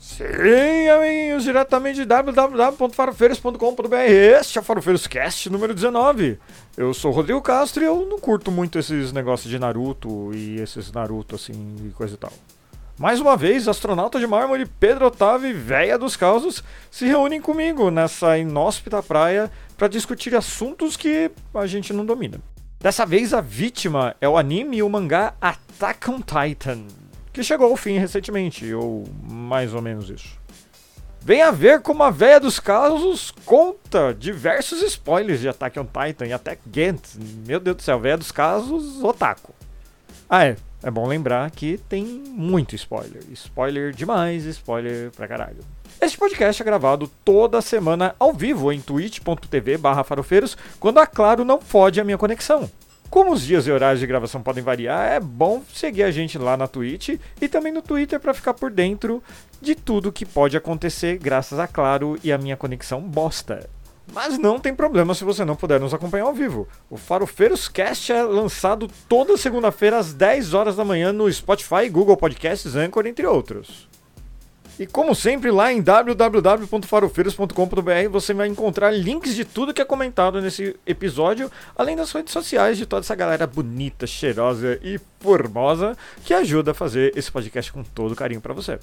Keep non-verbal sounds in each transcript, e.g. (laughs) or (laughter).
Sim, amiguinhos, diretamente de www.farofeiros.com.br. Este é o Farofeiros Cast número 19. Eu sou o Rodrigo Castro e eu não curto muito esses negócios de Naruto e esses Naruto assim e coisa e tal. Mais uma vez, astronauta de mármore Pedro Otávio e Véia dos Causos se reúnem comigo nessa inóspita praia para discutir assuntos que a gente não domina. Dessa vez, a vítima é o anime e o mangá Attack on Titan, que chegou ao fim recentemente, ou mais ou menos isso. Venha ver como a véia dos casos conta diversos spoilers de Attack on Titan e até Gantz. Meu Deus do céu, véia dos casos, otaku. Ah, é. É bom lembrar que tem muito spoiler. Spoiler demais, spoiler pra caralho. Este podcast é gravado toda semana ao vivo em twitch.tv farofeiros, quando a Claro não fode a minha conexão. Como os dias e horários de gravação podem variar, é bom seguir a gente lá na Twitch e também no Twitter para ficar por dentro de tudo que pode acontecer graças a Claro e a minha conexão bosta. Mas não tem problema se você não puder nos acompanhar ao vivo. O Farofeiros Cast é lançado toda segunda-feira às 10 horas da manhã no Spotify, Google Podcasts, Anchor, entre outros. E como sempre, lá em www.farofeiros.com.br você vai encontrar links de tudo que é comentado nesse episódio, além das redes sociais de toda essa galera bonita, cheirosa e formosa que ajuda a fazer esse podcast com todo carinho para você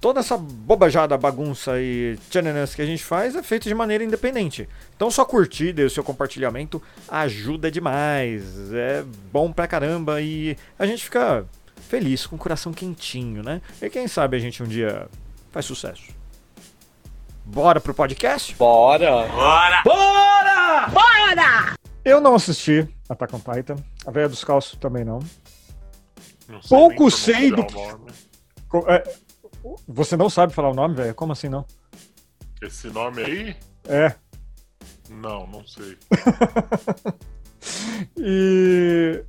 toda essa bobajada, bagunça e tchananas que a gente faz é feito de maneira independente. Então sua curtida e o seu compartilhamento ajuda demais. É bom pra caramba e a gente fica feliz, com o coração quentinho, né? E quem sabe a gente um dia faz sucesso. Bora pro podcast? Bora! Bora! Bora! Bora! Eu não assisti Attack on Titan. A Velha dos Calços também não. Não sei Pouco como sei do. Co- é, Você não sabe falar o nome, velho? Como assim não? Esse nome aí? É. Não, não sei. (laughs) E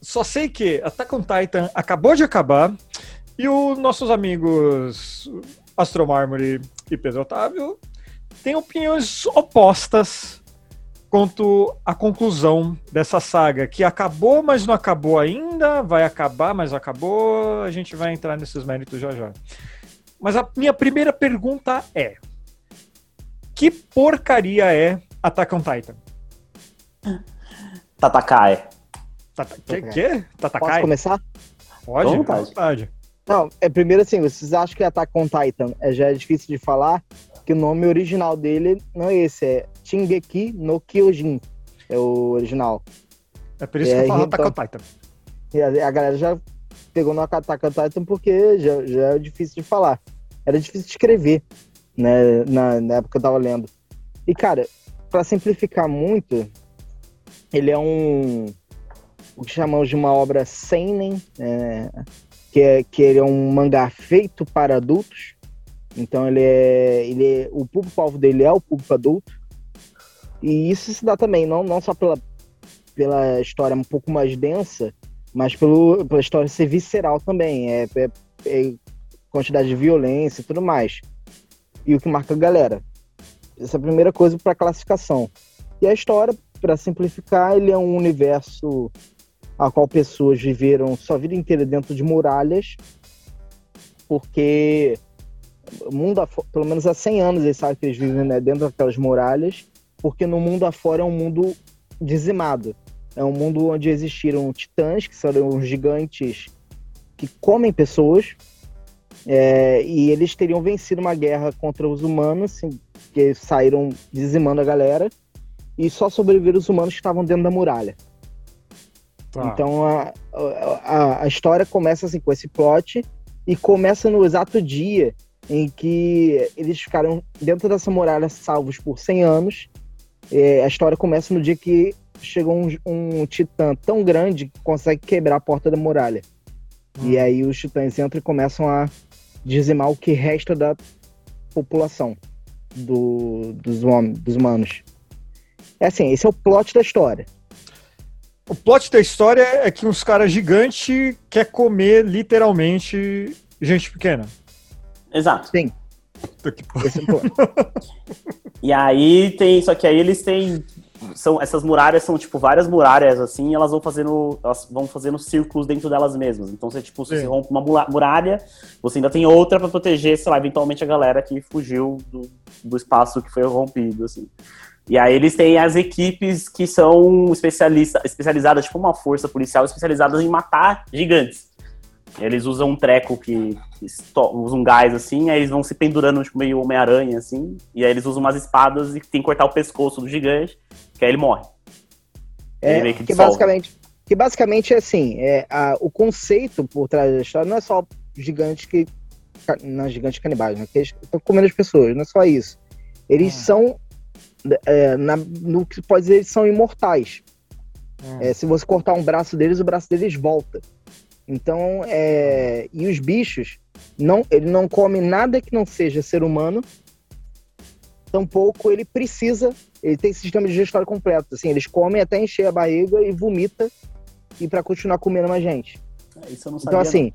só sei que Attack on Titan acabou de acabar e os nossos amigos Astro Marmory e Pedro Otávio têm opiniões opostas quanto à conclusão dessa saga, que acabou, mas não acabou ainda, vai acabar, mas acabou, a gente vai entrar nesses méritos já já. Mas a minha primeira pergunta é: que porcaria é Attack on Titan? Tatakai. Tata, que, que? Posso Tatakai? começar? Pode? Vontade. vontade. Não, é primeiro assim, vocês acham que Attack on Titan é, já é difícil de falar, que o nome original dele não é esse, é Shingeki no Kyojin, é o original. É por isso que É, eu falo então- Attack on Titan. E a, a galera já pegou no Attack on Titan porque já, já é difícil de falar. Era difícil de escrever, né, na, na época que eu tava lendo. E, cara, pra simplificar muito, ele é um... o que chamamos de uma obra seinen, é, que, é, que ele é um mangá feito para adultos. Então ele é, ele é, o público-alvo dele é o público adulto. E isso se dá também, não, não só pela, pela história um pouco mais densa, mas pelo, pela história ser visceral também. É, é- é quantidade de violência e tudo mais. E o que marca a galera. Essa é a primeira coisa para classificação. E a história, para simplificar, ele é um universo a qual pessoas viveram sua vida inteira dentro de muralhas, porque mundo, afo- pelo menos há 100 anos, eles sabem que eles vivem né, dentro daquelas muralhas, porque no mundo afora é um mundo dizimado. É um mundo onde existiram titãs, que são os gigantes que comem pessoas, é, e eles teriam vencido uma guerra contra os humanos, assim, que saíram dizimando a galera, e só sobreviveram os humanos que estavam dentro da muralha. Tá. Então a, a, a história começa assim com esse plot e começa no exato dia em que eles ficaram dentro dessa muralha salvos por 100 anos. É, a história começa no dia que chegou um, um titã tão grande que consegue quebrar a porta da muralha. Hum. E aí os titãs entram e começam a dizimar o que resta da população do, dos, hom- dos humanos. É assim, esse é o plot da história. O plot da história é que uns caras gigantes quer comer literalmente gente pequena. Exato. Esse é. (laughs) E aí tem. Só que aí eles têm são essas muralhas são tipo várias muralhas assim, e elas vão fazendo elas vão fazendo círculos dentro delas mesmas. Então você tipo, se Sim. você rompe uma muralha, você ainda tem outra pra proteger, sei lá, eventualmente a galera que fugiu do, do espaço que foi rompido assim. E aí eles têm as equipes que são especialista, especializadas, tipo uma força policial especializada em matar gigantes. Eles usam um treco que, que usa um gás assim, aí eles vão se pendurando tipo meio Homem-Aranha assim, e aí eles usam umas espadas e tem que cortar o pescoço do gigante, que aí ele morre. Ele É, meio que que basicamente, que basicamente é assim, é, a- o conceito por trás da história não é só gigantes que. Não, gigantes canibais, né? Que eles estão comendo as pessoas, não é só isso. Eles Hum. são. É, na- no que pode dizer, eles são imortais. Hum. É, se você cortar um braço deles, o braço deles volta. Então, é, e os bichos, não, ele não come nada que não seja ser humano. Tampouco ele precisa. Ele tem sistema digestório completo. Assim, eles comem até encher a barriga e vomita e para continuar comendo mais gente. Isso eu não sabia. Então, assim.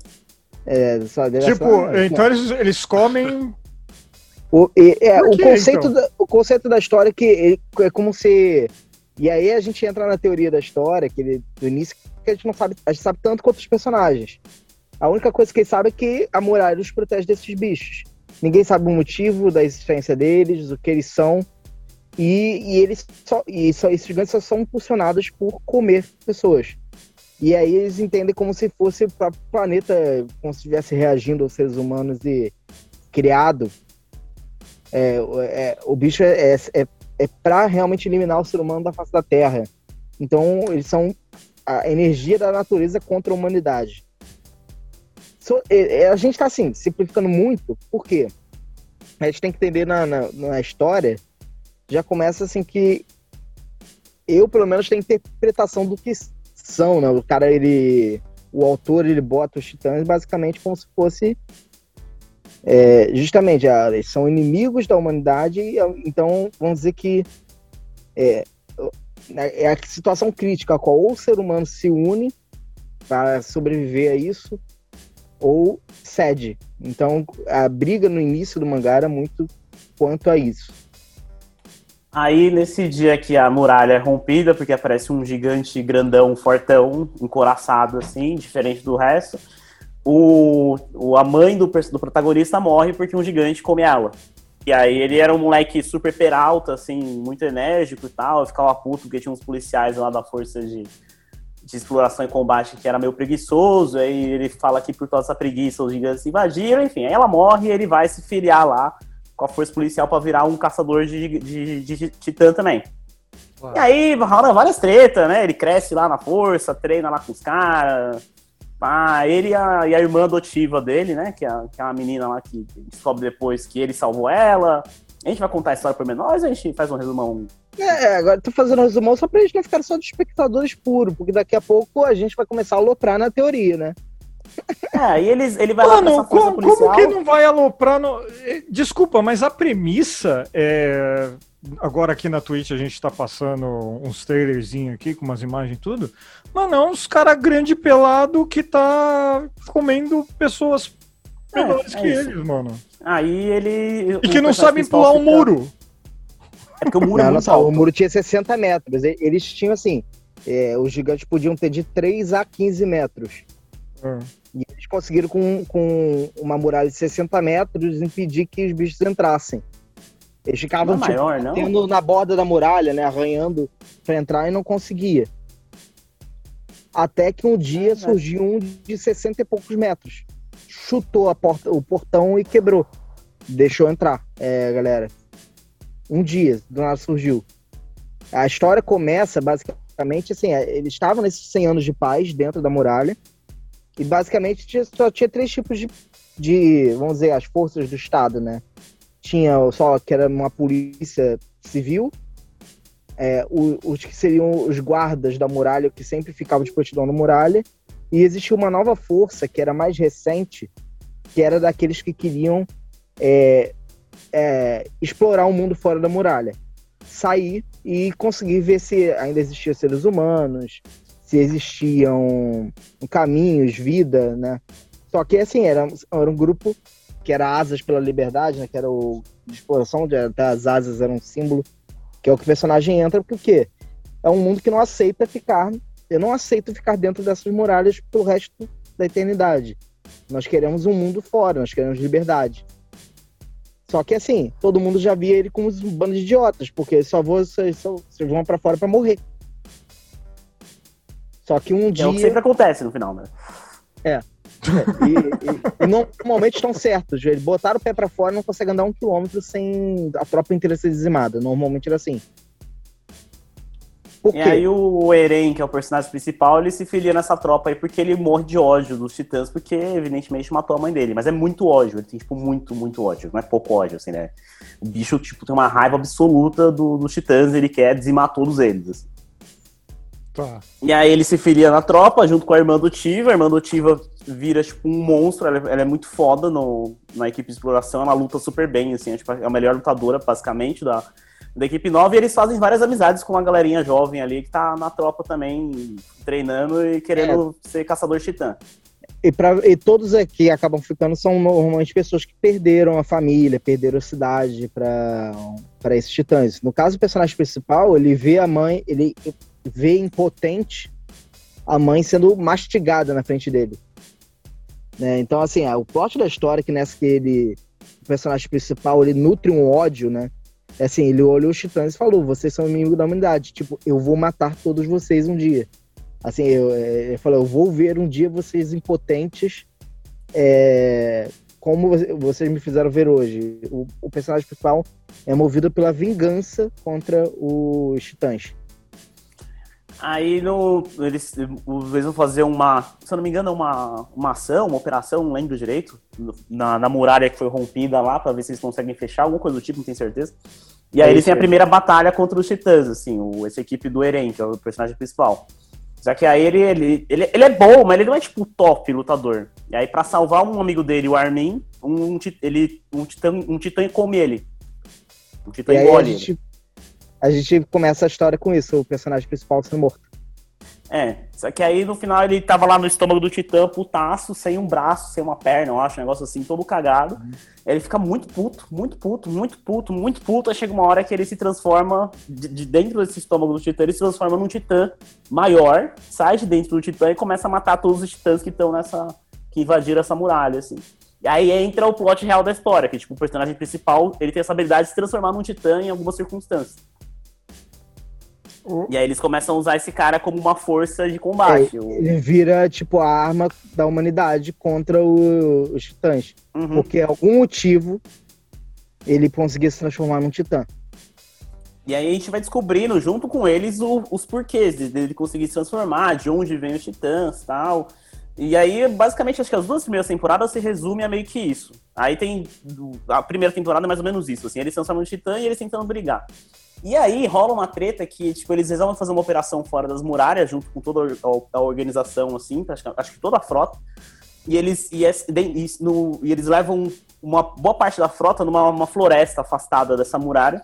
É, só dessa- Tipo, é, então eles, eles comem. O, e- é, o, conceito então? da, o conceito da história é que ele- é como se. E aí a gente entra na teoria da história, que ele, do início, que a gente não sabe. A gente sabe tanto quanto os personagens. A única coisa que ele sabe é que a muralha os protege desses bichos. Ninguém sabe o motivo da existência deles, o que eles são. E, e eles só. E só, esses gigantes só são impulsionados por comer pessoas. E aí eles entendem como se fosse o próprio planeta, como se estivesse reagindo aos seres humanos e criado é, é, o bicho é, é, é, é para realmente eliminar o ser humano da face da Terra. Então, eles são a energia da natureza contra a humanidade. So- a gente está assim, simplificando muito, por quê? A gente tem que entender na, na, na história, já começa assim que eu, pelo menos, tenho interpretação do que são, né? O cara, ele. O autor, ele bota os titãs basicamente como se fosse é, justamente, são inimigos da humanidade, então vamos dizer que é, é a situação crítica a qual o ser humano se une para sobreviver a isso, ou cede. Então a briga no início do mangá era muito quanto a isso. Aí, nesse dia que a muralha é rompida, porque aparece um gigante grandão, fortão, encoraçado, assim, diferente do resto, o, o- a mãe do, do protagonista morre porque um gigante come ela. E aí ele era um moleque super peralta, assim, muito enérgico e tal, eu ficava puto porque tinha uns policiais lá da força de, de exploração e combate que era meio preguiçoso, aí ele fala que por toda essa preguiça os gigantes invadiram, enfim, aí ela morre e ele vai se filiar lá com a força policial pra virar um caçador de, de, de, de titã também. E aí rola várias tretas, né? Ele cresce lá na força, treina lá com os caras. Pá, ele e a, e a irmã adotiva dele, né? Que é, que é uma menina lá que descobre depois que ele salvou ela. A gente vai contar a história por menores ou a gente faz um resumão? É, agora tô fazendo um resumão só pra gente não ficar só de espectadores puros, porque daqui a pouco a gente vai começar a aloprar na teoria, né? (laughs) É, aí eles, ele vai lá com Mano, essa força como, policial. como que não vai aloprar no... Eh, Desculpa, mas a premissa é. Agora aqui na Twitch a gente tá passando uns trailerzinhos aqui com umas imagens e tudo. Mas não, uns cara grande pelado que tá comendo pessoas menores é que isso. eles, mano. Aí ele. E que não sabem pular um muro. É porque o muro é Não, muito não, alto. o muro tinha 60 metros. e- Eles tinham assim. é, os gigantes podiam ter de 3 a 15 metros. Ah. E eles conseguiram, com, com uma muralha de 60 metros, impedir que os bichos entrassem. Eles ficavam é tipo, maior, não? batendo na borda da muralha, né? Arranhando pra entrar e não conseguia. Até que um dia Ah, surgiu um de 60 e poucos metros. Chutou a porta, o portão e quebrou. Deixou entrar, é, galera. Um dia, do nada surgiu. A história começa basicamente assim: é, eles estavam nesses 100 anos de paz dentro da muralha. E basicamente tinha- só tinha três tipos de, de, vamos dizer, as forças do Estado, né? Tinha só que era uma polícia civil, é, os que seriam os guardas da muralha, que sempre ficavam de prontidão na muralha, e existia uma nova força que era mais recente, que era daqueles que queriam é, é, explorar o mundo fora da muralha, sair e conseguir ver se ainda existiam seres humanos, se existiam caminhos, vida, né? Só que assim era, era um grupo que era Asas pela Liberdade, né? Que era o de exploração, onde até as asas eram um símbolo, que é o que o personagem entra, porque é um mundo que não aceita ficar. Eu não aceito ficar dentro dessas muralhas pro resto da eternidade. Nós queremos um mundo fora, nós queremos liberdade. Só que assim, todo mundo já via ele como um bando de idiotas, porque só vocês, só, vocês vão para fora para morrer. Só que um É dia. o que sempre acontece no final, né? E, e- e normalmente estão certos. Eles botaram o pé pra fora e não conseguem andar um quilômetro sem a tropa inteira ser dizimada. Normalmente era assim. E aí o Eren, que é o personagem principal, ele se filia nessa tropa aí porque ele morre de ódio dos titãs, porque evidentemente matou a mãe dele. Mas é muito ódio, ele tem, tipo, muito, muito ódio. Não é pouco ódio, assim, né? O bicho, tipo, tem uma raiva absoluta do- dos titãs, ele quer dizimar todos eles. assim. Tá. E aí ele se filia na tropa, junto com a irmã do Tiva. A irmã do Tiva vira, tipo, um monstro. Ela, ela é muito foda no, na equipe de exploração. Ela luta super bem, assim. É, tipo, é a melhor lutadora, basicamente, da, da equipe nova. E eles fazem várias amizades com uma galerinha jovem ali, que tá na tropa também, treinando e querendo ser caçador titã. E, pra, e todos aqui acabam ficando são normalmente pessoas que perderam a família, perderam a cidade para esses titãs. No caso, o personagem principal, ele vê a mãe, ele vê impotente a mãe sendo mastigada na frente dele. Né? Então, assim, é, o plot da história é que nessa que ele, o personagem principal, ele nutre um ódio, né? É assim, ele olhou os titãs e falou: vocês são inimigos da humanidade. Tipo, eu vou matar todos vocês um dia. Assim, eu, é, ele falou: eu vou ver um dia vocês impotentes, é, como vo- vocês me fizeram ver hoje. O, o personagem principal é movido pela vingança contra os titãs. Aí no, eles, eles vão fazer uma, se eu não me engano, uma, uma ação, uma operação, não lembro direito, na, na muralha que foi rompida lá, pra ver se eles conseguem fechar, alguma coisa do tipo, não tenho certeza. E aí É eles têm a primeira batalha contra os titãs, assim, o, essa equipe do Eren, que é o personagem principal. Só que aí ele, ele, ele, ele é bom, mas ele não é tipo top lutador. E aí pra salvar um amigo dele, o Armin, um, ele, um, titã, um titã come ele. Um titã E engole ele. A gente começa a história com isso, o personagem principal sendo morto. É, só que aí no final ele tava lá no estômago do Titã, putaço, sem um braço, sem uma perna, eu acho, um negócio assim, todo cagado. Ele fica muito puto, muito puto, muito puto, muito puto. Aí chega uma hora que ele se transforma, de, de dentro desse estômago do Titã, ele se transforma num Titã maior, sai de dentro do Titã e começa a matar todos os Titãs que estão nessa. que invadiram essa muralha, assim. E aí entra o plot real da história, que tipo, o personagem principal, ele tem essa habilidade de se transformar num Titã em algumas circunstâncias. O- E aí eles começam a usar esse cara como uma força de combate. O- Ele vira, tipo, a arma da humanidade contra o- os titãs. Uhum. Porque algum motivo ele conseguia se transformar num titã. E aí a gente vai descobrindo, junto com eles, o- os porquês de- dele conseguir se transformar, de onde vem os titãs e tal. E aí, basicamente, acho que as duas primeiras temporadas se resume a meio que isso. Aí tem. A primeira temporada é mais ou menos isso, assim, eles se transformam no titã e eles tentando brigar. E aí rola uma treta que, tipo, eles resolvem fazer uma operação fora das muralhas, junto com toda a organização, assim, acho que, toda a frota. E eles, e, e no- e eles levam uma boa parte da frota numa uma floresta afastada dessa muralha.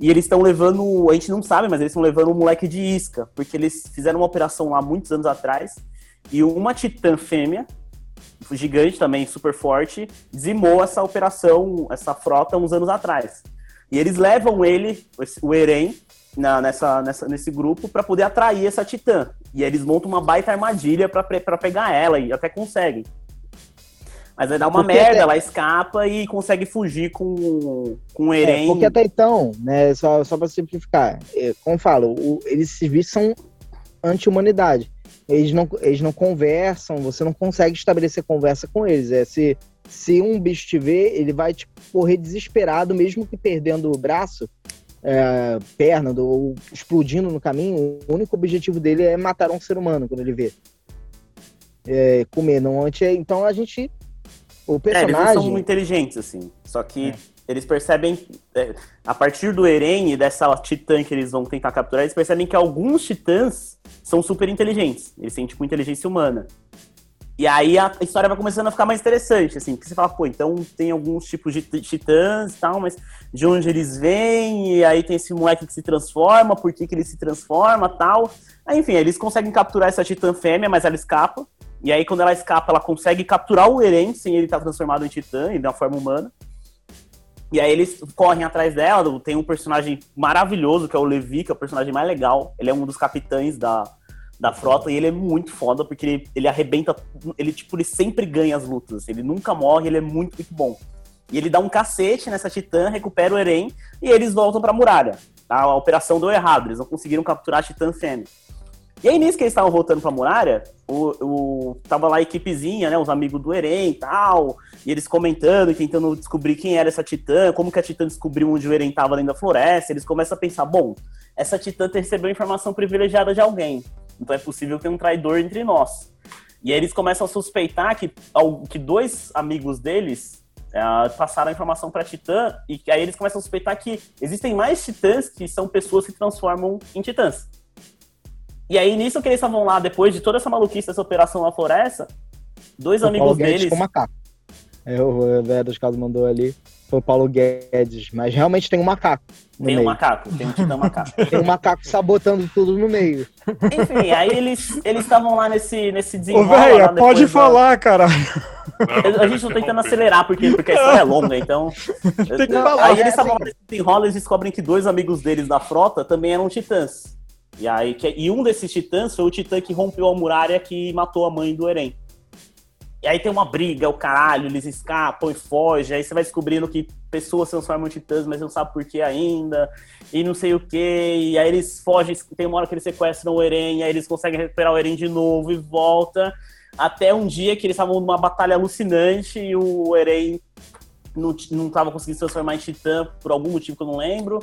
E eles estão levando, a gente não sabe, mas eles estão levando um moleque de isca, porque eles fizeram uma operação lá muitos anos atrás, e uma titã fêmea, gigante também, super forte, dizimou essa operação, essa frota uns anos atrás. E eles levam ele, o Eren, na- nessa, nessa- nesse grupo para poder atrair essa titã. E eles montam uma baita armadilha para pegar ela e até conseguem. Mas aí dá uma Porque merda, até- ela escapa e consegue fugir com, com o É, Eren. porque até então, né, só, só para simplificar, é, como eu falo, o- eles se são anti-humanidade. Eles não, eles não conversam, você não consegue estabelecer conversa com eles. É, se, se um bicho te vê, ele vai tipo, correr desesperado, mesmo que perdendo o braço, é, perna, do- ou explodindo no caminho, o único objetivo dele é matar um ser humano quando ele vê. É, comer, não antes. Então a gente. O É, eles personagem. não são inteligentes, assim. Só que É. eles percebem, é, a partir do Eren e dessa titã que eles vão tentar capturar, eles percebem que alguns titãs são super inteligentes. Eles têm, tipo, inteligência humana. E aí a história vai começando a ficar mais interessante, assim, porque você fala, pô, então tem alguns tipos de ti- titãs e tal, mas de onde eles vêm, e aí tem esse moleque que se transforma, por que, que ele se transforma tal. Aí, enfim, eles conseguem capturar essa titã fêmea, mas ela escapa. E aí, quando ela escapa, ela consegue capturar o Eren sem ele estar transformado em titã e na forma humana. E aí eles correm atrás dela. Tem um personagem maravilhoso, que é o Levi, que é o personagem mais legal. Ele é um dos capitães da, da frota e ele é muito foda, porque ele, ele arrebenta. Ele, tipo, ele sempre ganha as lutas. Ele nunca morre, ele é muito, muito bom. E ele dá um cacete nessa titã, recupera o Eren e eles voltam pra muralha. A, a operação deu errado, eles não conseguiram capturar a titã fêmea. E aí, nisso que eles estavam voltando pra muralha, o, o, tava lá a equipezinha, né? Os amigos do Eren e tal. E eles comentando, tentando descobrir quem era essa titã, como que a titã descobriu onde o Eren tava dentro da floresta. Eles começam a pensar, bom, essa titã recebeu informação privilegiada de alguém. Então é possível ter um traidor entre nós. E aí eles começam a suspeitar que, que dois amigos deles é, passaram a informação para Titã, e aí eles começam a suspeitar que existem mais titãs que são pessoas que transformam em titãs. E aí, nisso que eles estavam lá, depois de toda essa maluquice, essa operação na floresta, dois O amigos Paulo Guedes deles. com macaco. É, o Zé dos Casos mandou ali. Foi o Paulo Guedes. Mas realmente tem um macaco no Tem um meio. macaco, tem um titã macaco. (laughs) Tem um macaco sabotando tudo no meio. Enfim, aí eles eles estavam lá nesse, nesse Ô, desenrola. velho, lá pode depois da- falar, cara. A gente não tá tentando acelerar, porque, porque a história é longa, então. Tem que Não, falar. Aí eles estavam assim- nesse desenrola e descobrem que dois amigos deles da frota também eram titãs. E, aí, que, e um desses titãs foi o titã que rompeu a muralha que matou a mãe do Eren. E aí tem uma briga, o caralho, eles escapam e fogem, aí você vai descobrindo que pessoas se transformam em titãs, mas não sabe por que ainda, e não sei o que, e aí eles fogem, tem uma hora que eles sequestram o Eren, aí eles conseguem recuperar o Eren de novo e volta, até um dia que eles estavam numa batalha alucinante e o Eren não, não tava conseguindo se transformar em titã por algum motivo que eu não lembro,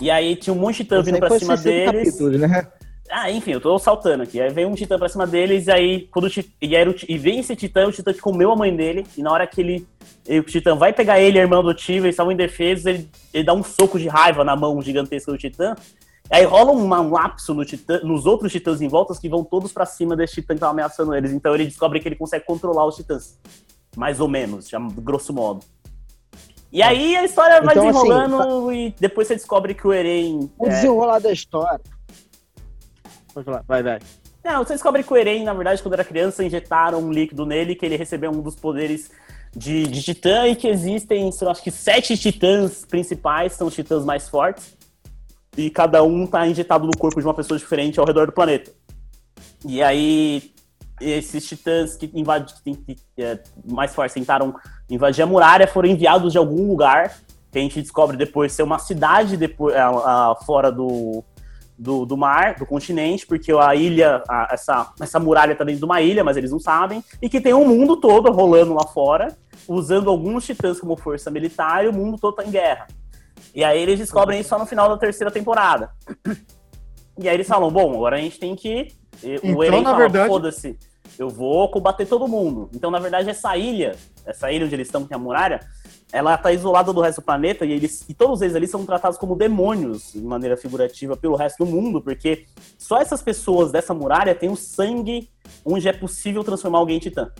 e aí tinha um monte de titã vindo pra cima 60 deles. capítulos, né? Ah, enfim, eu tô saltando aqui. Aí vem um titã pra cima deles, e aí quando o ti- e, aí, o e vem esse titã, o titã que comeu a mãe dele, e na hora que ele. e o titã vai pegar ele, a irmã adotiva, eles estavam indefesos, ele, ele dá um soco de raiva na mão gigantesca do titã. Aí rola uma- um lapso no titã, nos outros titãs em volta que vão todos pra cima desse titã que tava ameaçando eles. Então ele descobre que ele consegue controlar os titãs. Mais ou menos, já, grosso modo. E aí a história vai Então, assim, desenrolando e depois você descobre que o Eren. O é, desenrolar da história. Pode falar, vai, vai. Não, você descobre que o Eren, na verdade, quando era criança, injetaram um líquido nele, que ele recebeu um dos poderes de, de titã e que existem, lá, acho que sete titãs principais, são os titãs mais fortes. E cada um tá injetado no corpo de uma pessoa diferente ao redor do planeta. E aí, esses titãs que invadem, que é, mais fortes tentaram invadir a muralha foram enviados de algum lugar, que a gente descobre depois ser uma cidade depois, a- a- fora do, do, do mar, do continente, porque a ilha, a- essa, essa muralha tá dentro de uma ilha, mas eles não sabem, e que tem um mundo todo rolando lá fora, usando alguns titãs como força militar, e o mundo todo tá em guerra. E aí eles descobrem isso só no final da terceira temporada. (coughs) E aí eles falam, bom, agora a gente tem que... e Então, o Eren na fala, verdade- foda-se, eu vou combater todo mundo. Então, na verdade, essa ilha, essa ilha onde eles estão, que é a muralha, ela tá isolada do resto do planeta e, eles, e todos eles ali são tratados como demônios, de maneira figurativa, pelo resto do mundo, porque só essas pessoas dessa muralha têm o sangue onde é possível transformar alguém em titã.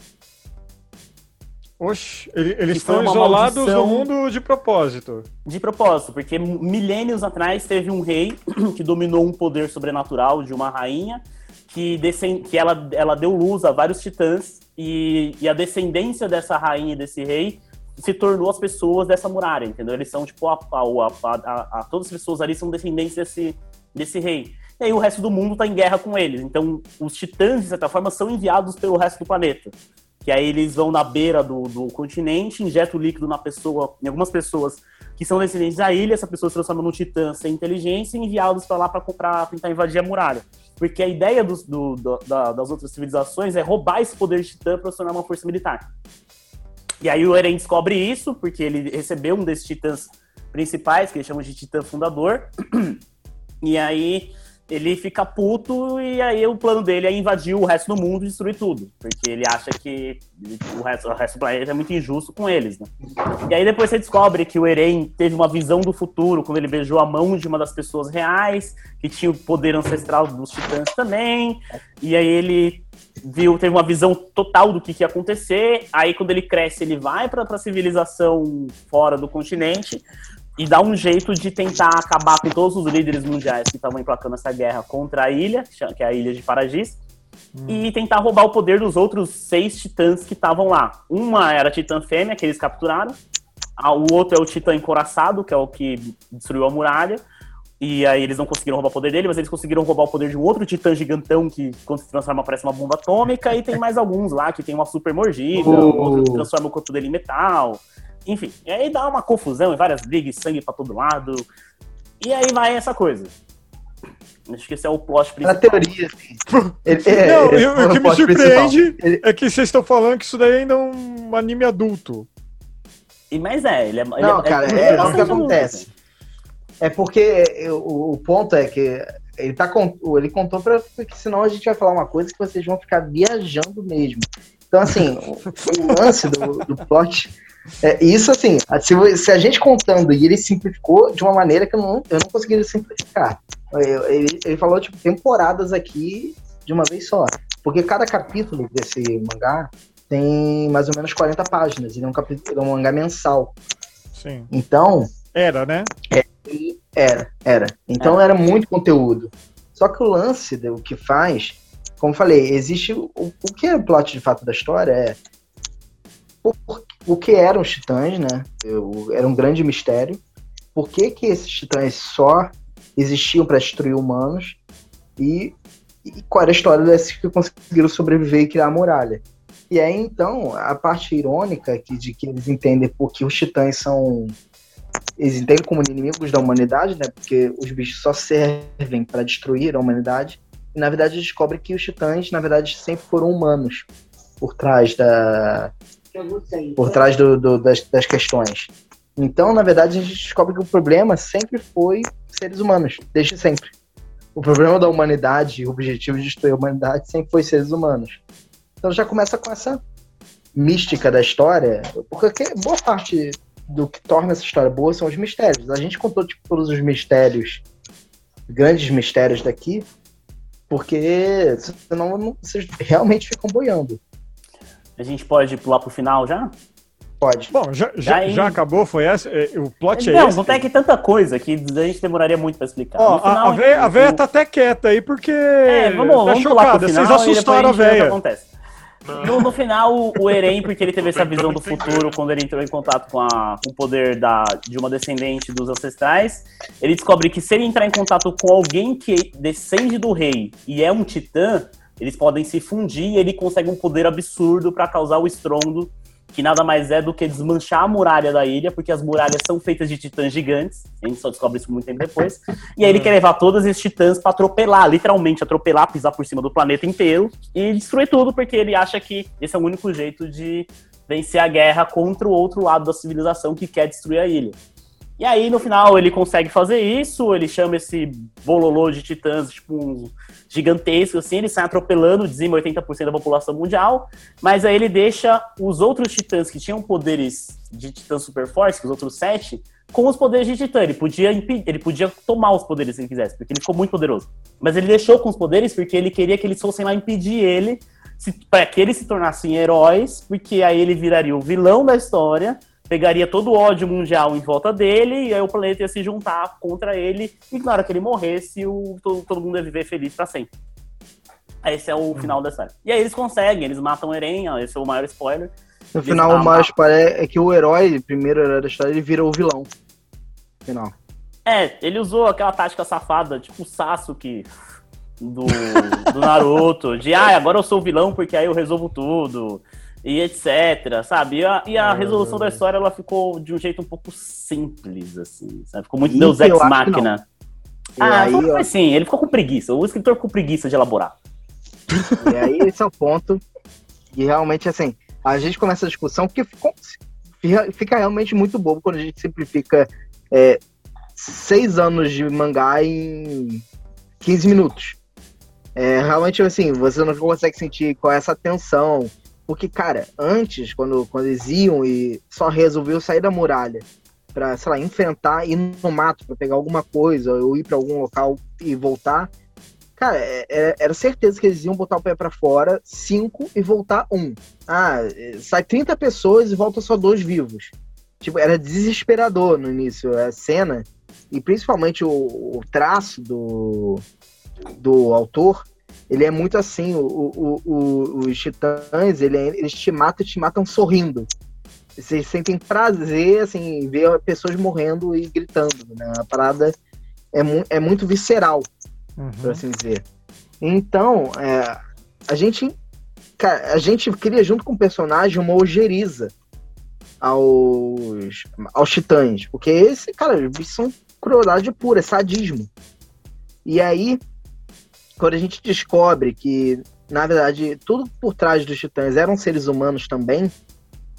Oxe, ele- eles estão isolados maldição. no mundo de propósito. De propósito, porque milênios atrás teve um rei (clears throat) que dominou um poder sobrenatural de uma rainha, que, que ela, ela deu luz a vários titãs, e, e a descendência dessa rainha e desse rei se tornou as pessoas dessa muralha, entendeu? Eles são, tipo, a, a, a- a- todas as pessoas ali são descendentes desse, desse rei. E aí o resto do mundo tá em guerra com eles. Então, os titãs, de certa forma, são enviados pelo resto do planeta. Que aí eles vão na beira do, do continente, injetam o líquido na pessoa, em algumas pessoas que são descendentes da ilha, essa pessoa se transforma num titã sem inteligência e enviados para lá para tentar invadir a muralha. Porque a ideia dos- do- do- da- das outras civilizações é roubar esse poder de titã para se tornar uma força militar. E aí o Eren descobre isso, porque ele recebeu um desses titãs principais, que eles chamam de titã fundador. (clears throat) E aí ele fica puto e aí o plano dele é invadir o resto do mundo e destruir tudo. Porque ele acha que o resto, o resto do planeta é muito injusto com eles, né? E aí depois você descobre que o Eren teve uma visão do futuro quando ele beijou a mão de uma das pessoas reais, que tinha o poder ancestral dos titãs também. E aí ele viu, teve uma visão total do que, que ia acontecer. Aí quando ele cresce, ele vai para a civilização fora do continente e dá um jeito de tentar acabar com todos os líderes mundiais que estavam emplacando essa guerra contra a ilha, que é a ilha de Paradis, e tentar roubar o poder dos outros seis titãs que estavam lá. Uma era a titã fêmea, que eles capturaram, o outro é o Titã Encoraçado, que é o que destruiu a muralha. E aí eles não conseguiram roubar o poder dele, mas eles conseguiram roubar o poder de um outro titã gigantão que, quando se transforma, parece uma bomba atômica. E tem mais alguns lá que tem uma super mordida, Oh. um outro que transforma o corpo dele em metal. Enfim, e aí dá uma confusão e várias brigas, sangue pra todo lado. E aí vai essa coisa. Acho que esse é o plot Na principal. teoria, assim. (laughs) Ele, é, Não, eu- foi o que me principal. surpreende Ele- é que vocês estão falando que isso daí ainda é um anime adulto. E, mas é, ele é. ele Não, é, cara, é, é o que bastante adulto, acontece. assim. É porque é, o, o ponto é que ele, tá, ele contou pra. Porque senão a gente vai falar uma coisa que vocês vão ficar viajando mesmo. Então, assim, o, o lance do, do plot. É, isso, assim, se, se a gente contando e ele simplificou de uma maneira que eu não, eu não conseguiria simplificar. Eu- Ele, ele falou, tipo, temporadas aqui de uma vez só. Porque cada capítulo desse mangá tem mais ou menos 40 páginas. Ele é um, capítulo, ele é um mangá mensal. Sim. Então, Era, né? era, era. Então era muito conteúdo. Só que o lance do que faz, como falei, existe. O, o que é o plot de fato da história é. O, o que eram os titãs, né? Eu- era um grande mistério. Por que, que esses titãs só existiam para destruir humanos? E, e qual era a história desses que conseguiram sobreviver e criar a muralha? E aí, então, a parte irônica que, de que eles entendem porque os titãs são eles entendem como inimigos da humanidade, né? Porque os bichos só servem para destruir a humanidade. E na verdade descobre que os titãs, na verdade, sempre foram humanos por trás da, por trás do- do- das, das questões. Então, na verdade, a gente descobre que o problema sempre foi seres humanos, desde sempre. O problema da humanidade, o objetivo de destruir a humanidade sempre foi seres humanos. Então já começa com essa mística da história, porque boa parte do que torna essa história boa são os mistérios. A gente contou tipo, todos os mistérios, grandes mistérios daqui, porque senão não- vocês realmente ficam boiando. A gente pode pular pro final já? Pode. Bom, já, já, Daí- já acabou? Foi essa? É, O plot é não, esse? não tem aqui tanta coisa que a gente demoraria muito pra explicar. Ó, final, a, a véia, a véia tá até quieta aí porque. É, vamos, tá vamos pular pro chocada. final Vocês assustaram a véia. acontece. No, no final, o- o Eren, porque ele teve essa visão do futuro quando ele entrou em contato com, a- com o poder da, de uma descendente dos ancestrais, ele descobre que se ele entrar em contato com alguém que descende do rei e é um titã, eles podem se fundir e ele consegue um poder absurdo pra causar o estrondo, que nada mais é do que desmanchar a muralha da ilha, porque as muralhas são feitas de titãs gigantes, a gente só descobre isso muito tempo depois, e aí ele quer levar todos esses titãs pra atropelar, literalmente atropelar, pisar por cima do planeta inteiro e destruir tudo, porque ele acha que esse é o único jeito de vencer a guerra contra o outro lado da civilização que quer destruir a ilha. E aí, no final, ele consegue fazer isso, ele chama esse bololô de titãs, tipo, um gigantesco, assim, ele sai atropelando, dizima 80% da população mundial, mas aí ele deixa os outros titãs que tinham poderes de titã super fortes, que os outros sete, com os poderes de titã. Ele podia, impe- ele podia tomar os poderes se ele quisesse, porque ele ficou muito poderoso. Mas ele deixou com os poderes porque ele queria que eles fossem lá impedir ele, para que eles se tornassem heróis, porque aí ele viraria o vilão da história, pegaria todo o ódio mundial em volta dele, e aí o planeta ia se juntar contra ele, e na hora que ele morresse, o, todo, todo mundo ia viver feliz pra sempre. Esse é o final da história. E aí eles conseguem, eles matam o Eren, esse é o maior spoiler. No Eles- final, o mais parece é que o herói, primeiro herói da história, ele vira o vilão. Final. É, ele usou aquela tática safada, tipo o Sasuke do, do Naruto, de ah, agora eu sou o vilão porque aí eu resolvo tudo, e etc, sabe? E a, e a resolução da história, ela ficou de um jeito um pouco simples, assim, sabe? Ficou muito Deus eu Ex que Machina. Ah, aí, foi ó, assim, ele ficou com preguiça, o escritor ficou com preguiça de elaborar. E aí esse é o ponto. E realmente, assim, a gente começa a discussão fica, fica realmente muito bobo quando a gente simplifica é, seis anos de mangá em 15 minutos. É, realmente, assim, você não consegue sentir qual é essa tensão. Porque, cara, antes, quando, quando eles iam e só resolviam sair da muralha pra, sei lá, enfrentar, ir no mato pra pegar alguma coisa, ou ir pra algum local e voltar, Cara, é- é- era certeza que eles iam botar o pé pra fora, cinco e voltar um. Ah, é, sai 30 pessoas e volta só dois vivos. Tipo, era desesperador no início a cena. E principalmente o, o traço do, do autor, ele é muito assim. O, o- o- os titãs, ele, é- eles te matam e te matam sorrindo. vocês sentem prazer, assim, em ver pessoas morrendo e gritando, né? A parada é, mu é muito visceral, Uhum. por assim dizer. Então, é, a gente cara, a gente cria junto com o personagem uma ojeriza aos, aos titãs, porque esse, cara, bichos são crueldade pura, é sadismo. E aí, quando a gente descobre que, na verdade, tudo por trás dos titãs eram seres humanos também,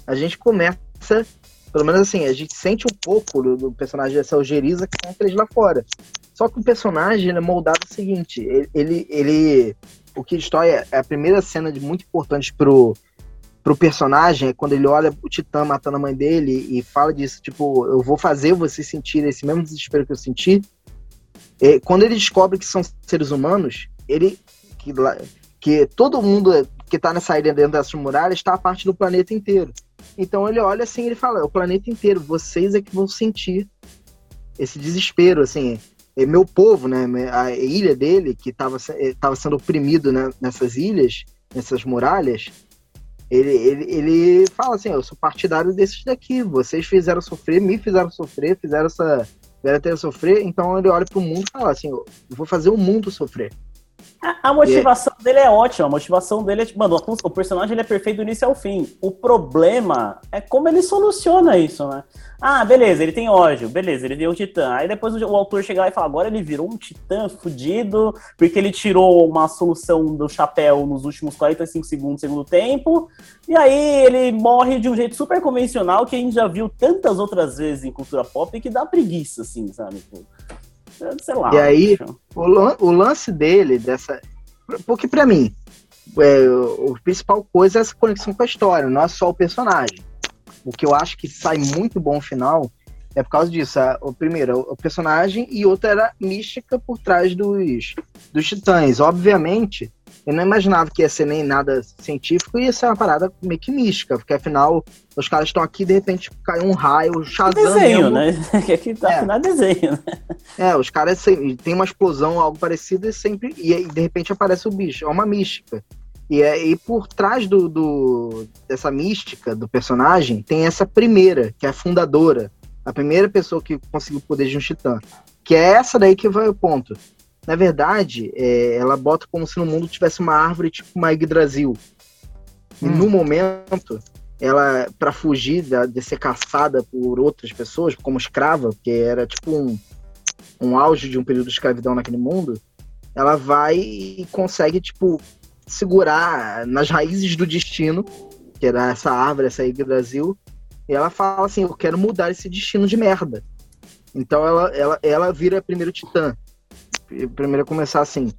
a gente começa, pelo menos assim, a gente sente um pouco do, do personagem dessa ojeriza que são aqueles lá fora. Só que o personagem é moldado o seguinte, ele, ele, ele o que destrói é a primeira cena de muito importante pro, pro personagem é quando ele olha o Titã matando a mãe dele e fala disso, tipo, eu vou fazer você sentir esse mesmo desespero que eu senti. É, quando ele descobre que são seres humanos, ele que, que todo mundo que tá nessa ilha dentro dessas muralhas está a parte do planeta inteiro. Então ele olha assim, ele fala, o planeta inteiro, vocês é que vão sentir esse desespero, assim, é meu povo, né, a ilha dele, que estava tava sendo oprimido né, nessas ilhas, nessas muralhas, ele, ele, ele fala assim, eu sou partidário desses daqui, vocês fizeram sofrer, me fizeram sofrer, fizeram essa fizeram ter sofrer, então ele olha pro mundo e fala assim, eu vou fazer o mundo sofrer. A, a motivação dele é ótima. A motivação dele é tipo, mano, o personagem ele é perfeito do início ao fim. O problema é como ele soluciona isso, né? Ah, beleza, ele tem ódio, beleza, ele deu um titã. Aí depois o, o autor chega lá e fala: agora ele virou um titã fudido, porque ele tirou uma solução do chapéu nos últimos 45 segundos do segundo tempo. E aí ele morre de um jeito super convencional que a gente já viu tantas outras vezes em cultura pop e que dá preguiça, assim, sabe? Tipo, Sei lá. E aí. O, lan- o lance dele, dessa. Porque pra mim, é, o, o principal coisa é essa conexão com a história, não é só o personagem. O que eu acho que sai muito bom no final é por causa disso. a- o primeiro, o personagem e outra era a mística por trás dos, dos titãs. Obviamente, eu não imaginava que ia ser nem nada científico, ia ser uma parada meio que mística, porque afinal, os caras estão aqui de repente cai um raio, Shazam Desenho, mesmo, né? (laughs) Que aqui tá É. afinal é desenho, né? é, os caras tem uma explosão, algo parecido, e sempre. E aí, de repente aparece o bicho. É uma mística. E, é, e por trás do, do- dessa mística do personagem, tem essa primeira, que é a fundadora. A primeira pessoa que conseguiu o poder de um titã. Que é essa daí que vai o ponto. Na verdade, é, ela bota como se no mundo tivesse uma árvore tipo uma Yggdrasil. E Hum. no momento, ela, para fugir da- de ser caçada por outras pessoas, como escrava, porque era tipo um, um auge de um período de escravidão naquele mundo, ela vai e consegue, tipo, segurar nas raízes do destino, que era essa árvore, essa Yggdrasil, e ela fala assim, eu quero mudar esse destino de merda. Então ela, ela, ela vira primeiro titã. Primeiro a começar assim.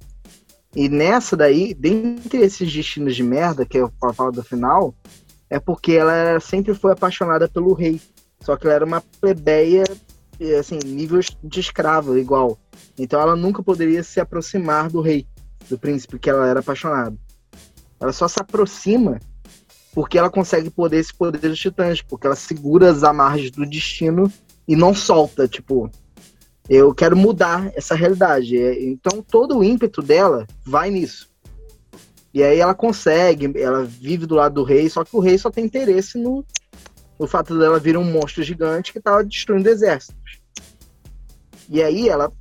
E nessa daí, dentre esses destinos de merda, que eu falo do final, é porque ela sempre foi apaixonada pelo rei. Só que ela era uma plebeia, assim, nível de escravo, igual. Então ela nunca poderia se aproximar do rei, do príncipe que ela era apaixonada. Ela só se aproxima porque ela consegue poder esse poder dos titãs, porque ela segura as amarras do destino e não solta, tipo, eu quero mudar essa realidade. É, Então todo o ímpeto dela vai nisso. E aí ela consegue, ela vive do lado do rei, só que o rei só tem interesse no, no fato dela vir um monstro gigante que tava destruindo exércitos. E aí ela.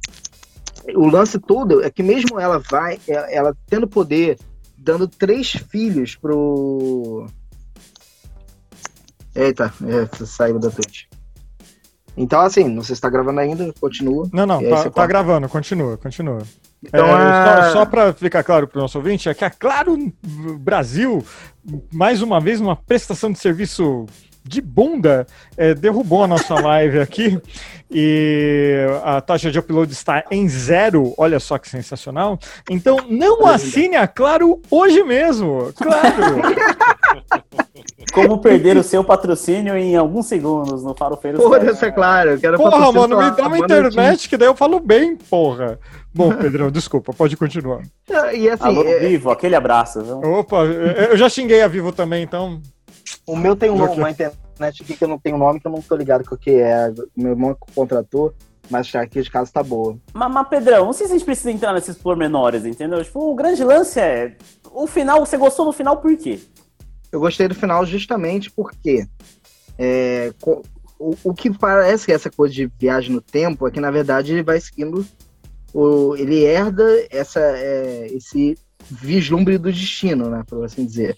O lance todo é que mesmo ela vai, ela, ela tendo poder, dando três filhos pro. Eita, é, saiu da Twitch. Então, assim, não sei se tá gravando ainda, continua. Não, não, tá, tá gravando, continua, continua. Então, É, é... só, só para ficar claro para o nosso ouvinte, é que a Claro Brasil, mais uma vez, uma prestação de serviço de bunda, é, derrubou a nossa (laughs) live aqui e a taxa de upload está em zero. Olha só que sensacional. Então, não assine a Claro hoje mesmo. Claro. (laughs) Como perder o seu patrocínio em alguns segundos no Farofeiros. Foda-se, é claro. Eu quero Porra, mano, me dá uma internet que daí eu falo bem, porra. Bom, Pedrão, desculpa, pode continuar. E assim, Alô, é- Vivo, aquele abraço. Viu? Opa, eu eu já xinguei a Vivo também, então. O meu tem um uma internet aqui que eu não tenho nome, que eu não tô ligado com o que é. Meu irmão contratou, mas já aqui de casa tá boa. Mas, mas, Pedrão, não sei se a gente precisa entrar nesses pormenores, entendeu? Tipo, o grande lance é. O final, você gostou do final por quê? Eu gostei do final justamente porque É, o, o que parece que essa coisa de viagem no tempo é que, na verdade, ele vai seguindo. O, ele herda essa, é, esse vislumbre do destino, né? Por assim dizer.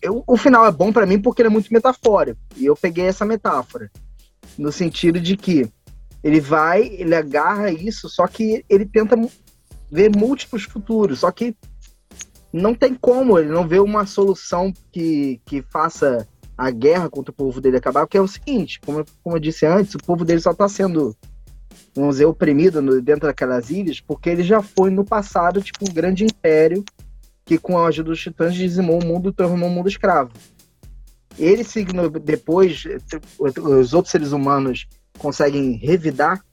Eu- o final é bom pra mim porque ele é muito metafórico. E eu peguei essa metáfora. No sentido de que ele vai, ele agarra isso, só que ele tenta ver múltiplos futuros. Só que não tem como, ele não vê uma solução que, que faça a guerra contra o povo dele acabar, porque é o seguinte, como, como eu disse antes, o povo dele só está sendo, vamos dizer, oprimido no- dentro daquelas ilhas, porque ele já foi no passado, tipo, um grande império que com a ajuda dos titãs dizimou o mundo e tornou o mundo escravo. Ele signo depois, os outros seres humanos conseguem revidar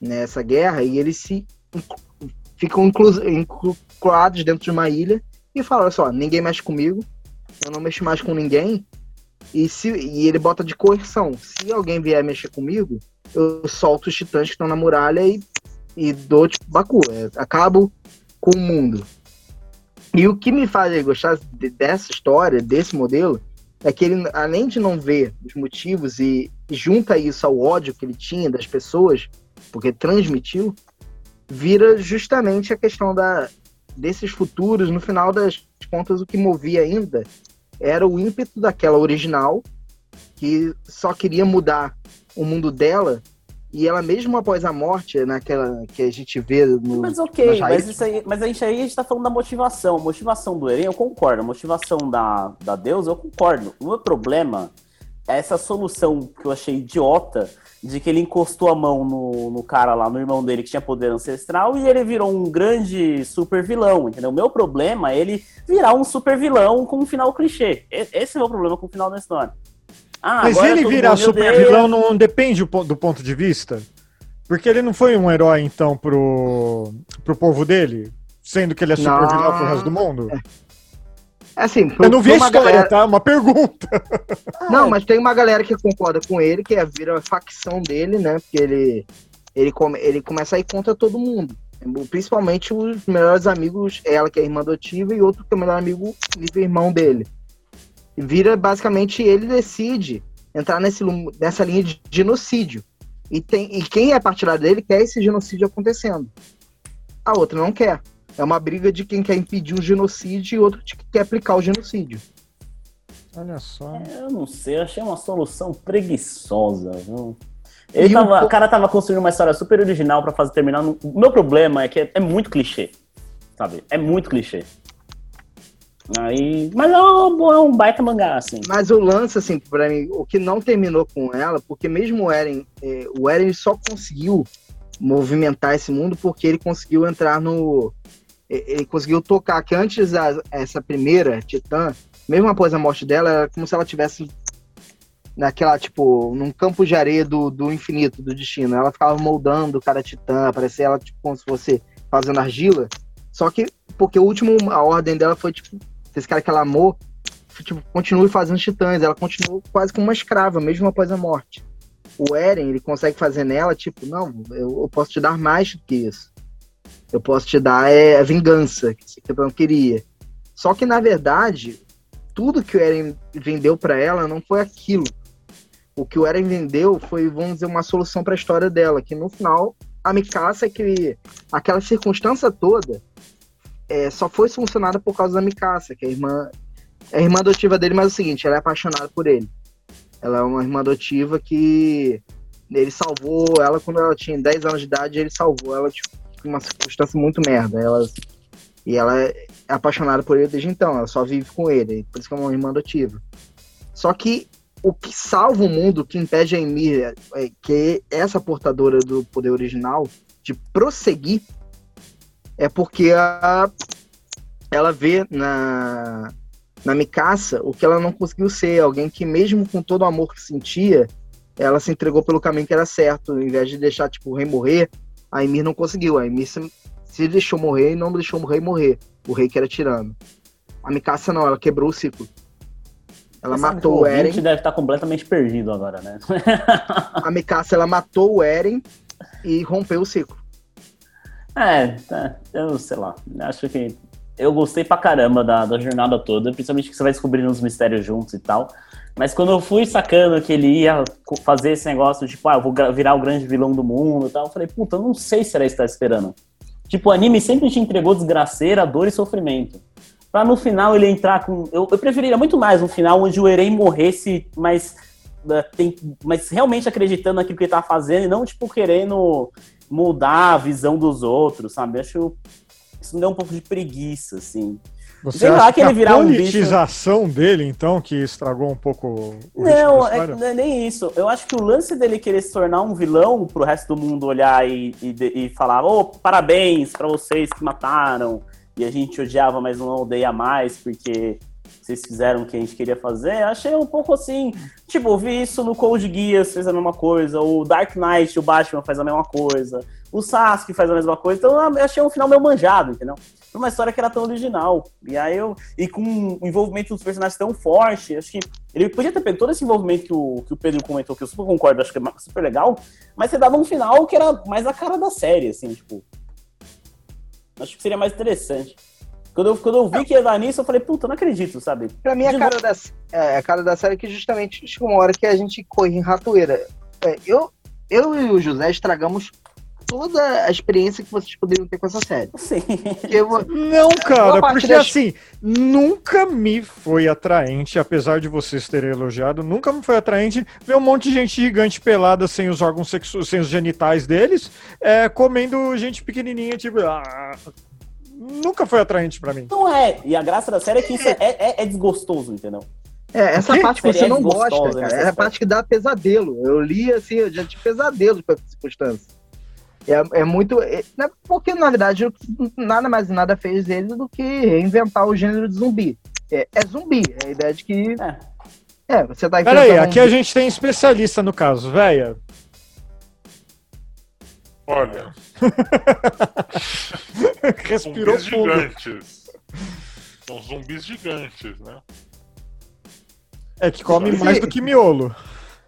nessa guerra e eles se ficam inclu- incluados dentro de uma ilha e falam, olha só, ninguém mexe comigo, eu não mexo mais com ninguém, e, se, e ele bota de coerção. Se alguém vier mexer comigo, eu solto os titãs que estão na muralha e, e dou tipo Baku. é, acabo com o mundo. E o que me faz gostar de- dessa história, desse modelo, é que ele, além de não ver os motivos e, e junta isso ao ódio que ele tinha das pessoas, porque transmitiu, vira justamente a questão da, desses futuros. No final das contas, o que movia ainda era o ímpeto daquela original, que só queria mudar o mundo dela, e ela mesmo após a morte, naquela que a gente vê no. Mas ok, mas, isso aí, mas a gente aí a gente tá falando da motivação. A motivação do Eren, eu concordo. A motivação da, da deusa, eu concordo. O meu problema é essa solução que eu achei idiota de que ele encostou a mão no, no cara lá, no irmão dele que tinha poder ancestral, e ele virou um grande super vilão, entendeu? O meu problema é ele virar um super vilão com um final clichê. Esse é o meu problema com o final da história. Ah, Mas agora ele virar mundo me super odeia. vilão não depende do po- do ponto de vista? Porque ele não foi um herói, então, pro, pro povo dele? Sendo que ele é super Não. vilão pro resto do mundo? Assim, Eu não vi a uma história, galera- tá? Uma pergunta. (laughs) Não, mas tem uma galera que concorda com ele, que é vira a facção dele, né? Porque ele, ele, come, ele começa a ir contra todo mundo. Principalmente os melhores amigos, ela que é irmã adotiva, e outro que é o melhor amigo e irmão dele. E vira basicamente ele decide entrar nesse, nessa linha de genocídio. E, tem, e quem é partidário dele quer esse genocídio acontecendo. A outra não quer. É uma briga de quem quer impedir o genocídio e outro de quem quer aplicar o genocídio. Olha só. Eu não sei, eu achei uma solução preguiçosa. Viu? Ele tava, o cara tava construindo uma história super original pra fazer terminar. no- O meu problema é que é, é muito clichê, sabe? É muito clichê. Aí, mas é um, é um baita mangá, assim. Mas o lance, assim, pra mim, o que não terminou com ela, porque mesmo o Eren, é, o Eren só conseguiu movimentar esse mundo porque ele conseguiu entrar no. Ele conseguiu tocar, que antes a- essa primeira Titã, mesmo após a morte dela, era como se ela tivesse naquela, tipo, num campo de areia do, do infinito, do destino. Ela ficava moldando cada Titã, parecia ela, tipo, como se fosse fazendo argila. Só que, porque o último, a ordem dela foi, tipo, esse cara que ela amou, tipo, continue fazendo titãs. Ela continuou quase como uma escrava, mesmo após a morte. O Eren, ele consegue fazer nela, tipo, não, eu, eu posso te dar mais do que isso. Eu posso te dar é, a vingança, que você não queria. Só que, na verdade, tudo que o Eren vendeu pra ela não foi aquilo. O que o Eren vendeu foi, vamos dizer, uma solução pra história dela, que no final, a Mikasa, é que aquela circunstância toda, é, só foi solucionada por causa da Mikasa, que é a irmã, é a irmã adotiva dele, mas é o seguinte, ela é apaixonada por ele. Ela é uma irmã adotiva que ele salvou ela quando ela tinha 10 anos de idade, ele salvou ela tipo, em uma circunstância muito merda. Ela, e ela é apaixonada por ele desde então, ela só vive com ele, por isso que é uma irmã adotiva. Só que o que salva o mundo, o que impede a Emir, é, que é essa portadora do poder original, de prosseguir, é porque a, ela vê na, na Mikasa o que ela não conseguiu ser, alguém que mesmo com todo o amor que sentia, ela se entregou pelo caminho que era certo, ao invés de deixar tipo, o rei morrer, a Emir não conseguiu, a Emir se, se deixou morrer e não deixou o rei morrer, o rei que era tirano. A Mikasa não, ela quebrou o ciclo. Ela Você matou o Eren, deve estar completamente perdido agora, né? a Mikasa ela matou o Eren e rompeu o ciclo. É, tá, eu sei lá. Acho que eu gostei pra caramba da, da jornada toda, principalmente que você vai descobrindo os mistérios juntos e tal. Mas quando eu fui sacando que ele ia fazer esse negócio, tipo, ah, eu vou virar o grande vilão do mundo e tal, eu falei, puta, eu não sei se era isso que tá esperando. Tipo, o anime sempre te entregou desgraceira, dor e sofrimento. Pra no final ele entrar com. Eu, eu preferiria muito mais um final onde o Eren morresse, mas, eh, tem, mas realmente acreditando naquilo que ele tá fazendo e não, tipo, querendo mudar a visão dos outros, sabe? Eu acho. Isso me deu um pouco de preguiça, assim. Você Sei lá acha que ele a virar um bicho- politização dele, então, que estragou um pouco o Não, é, não é nem isso. Eu acho que o lance dele querer se tornar um vilão pro resto do mundo olhar e, e, e falar: ô, parabéns pra vocês que mataram e a gente odiava, mas não odeia mais porque vocês fizeram o que a gente queria fazer. Achei um pouco assim. Tipo, eu vi isso no Code Geass, fez a mesma coisa. O Dark Knight, o Batman faz a mesma coisa. O Sasuke faz a mesma coisa. Então eu achei um final meio manjado, entendeu? Foi uma história que era tão original. E aí eu. E com um envolvimento dos personagens tão forte, acho que ele podia ter pego todo esse envolvimento que o, que o Pedro comentou, que eu super concordo, acho que é super legal, mas você dava um final que era mais a cara da série, assim, tipo. Acho que seria mais interessante. Quando eu, quando eu vi que ia dar nisso, eu falei, puta, não acredito, sabe? Pra mim, a De cara, da, é, a cara da série é que justamente chega uma hora que a gente corre em ratoeira. É, eu, eu e o José estragamos toda a experiência que vocês poderiam ter com essa série. Sim. Eu, Não, cara, porque das- assim, nunca me foi atraente, apesar de vocês terem elogiado, nunca me foi atraente ver um monte de gente gigante pelada sem os órgãos sexuais, sem os genitais deles, é, comendo gente pequenininha, tipo. ah, nunca foi atraente pra mim. Não é. E a graça da série é que isso é, é, é desgostoso, entendeu? É, essa quê? parte que você é não gosta, cara. É a aspecto. parte que dá pesadelo. Eu li assim, eu já tive pesadelo com essa circunstância. É, é muito. é- né, porque, na verdade, nada mais nada fez ele do que reinventar o gênero de zumbi. É, é zumbi. É a ideia de que. É. É, você tá Pera aí, enfrentando um aqui a gente tem especialista no caso, véia. Olha, (laughs) Respirou zumbis fundo. gigantes. São zumbis gigantes, né? É que come Sim. mais do que miolo.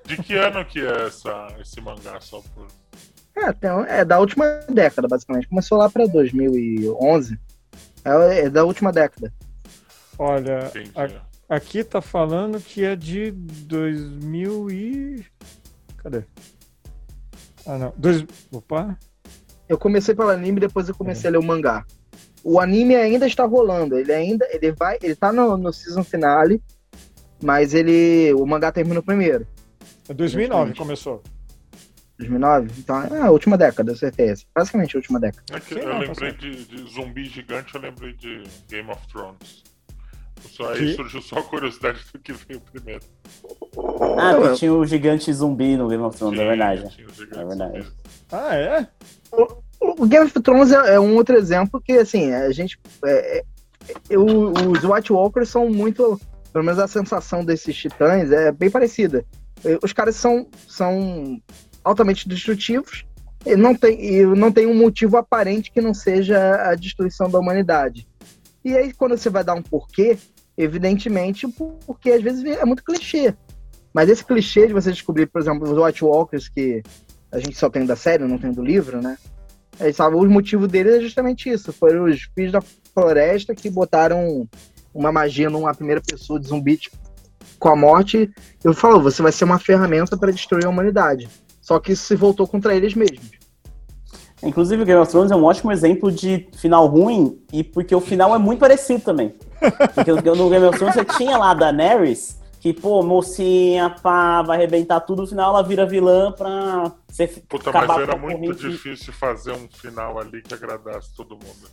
De que ano que é essa, esse mangá, só por... É, tem- é da última década, basicamente. Começou lá pra 2011. É, é da última década. Olha, a- aqui tá falando que é de 2000 e... Cadê? Ah, não. Dois... Opa. Eu comecei pelo anime, depois eu comecei a ler o mangá. O anime ainda está rolando. Ele ainda. Ele vai. Ele tá no, no season finale. Mas ele. O mangá termina primeiro. É 2009 Exatamente. começou. 2009? Então é a última década, eu certeza. Basicamente a última década. É que Sim, eu não, tá lembrei de, de zumbi gigante, eu lembrei de Game of Thrones. Só Que? aí surgiu só a curiosidade do que veio primeiro. Ah, Não, tinha o gigante zumbi no Game of Thrones, é verdade. gigantes É verdade. Ah, é? O Game of Thrones é, é um outro exemplo que, assim, a gente. é, é, o- os White Walkers são muito. Pelo menos a sensação desses titãs é bem parecida. Os caras são, são altamente destrutivos e não tem, e não tem um motivo aparente que não seja a destruição da humanidade. E aí, quando você vai dar um porquê, evidentemente, porque às vezes é muito clichê. Mas esse clichê de você descobrir, por exemplo, os White Walkers, que a gente só tem da série, não tem do livro, né? Aí, sabe, o motivo deles é justamente isso. Foram os filhos da floresta que botaram uma magia numa primeira pessoa de zumbi tipo, com a morte. Eu falo, você vai ser uma ferramenta para destruir a humanidade. Só que isso se voltou contra eles mesmos. Inclusive, o Game of Thrones é um ótimo exemplo de final ruim, e porque o final é muito parecido também. Porque no Game of Thrones você tinha lá a Daenerys, que, pô, mocinha, pá, vai arrebentar tudo, no final ela vira vilã pra você Puta, mas era muito difícil fazer um final ali que agradasse todo mundo.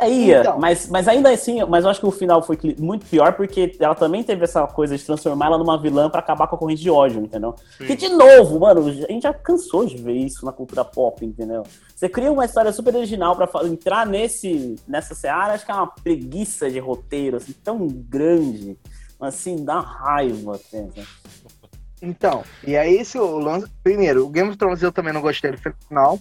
É, ia, Então. mas, mas ainda assim, mas eu acho que o final foi muito pior porque ela também teve essa coisa de transformar ela numa vilã pra acabar com a corrente de ódio, entendeu? Sim. Que de novo, mano, a gente já cansou de ver isso na cultura pop, entendeu? Você cria uma história super original pra fa- entrar nesse, nessa seara, acho que é uma preguiça de roteiro, assim, tão grande, assim, dá raiva até, né? Então, e aí esse o lance. Primeiro, o Game of Thrones eu também não gostei do final.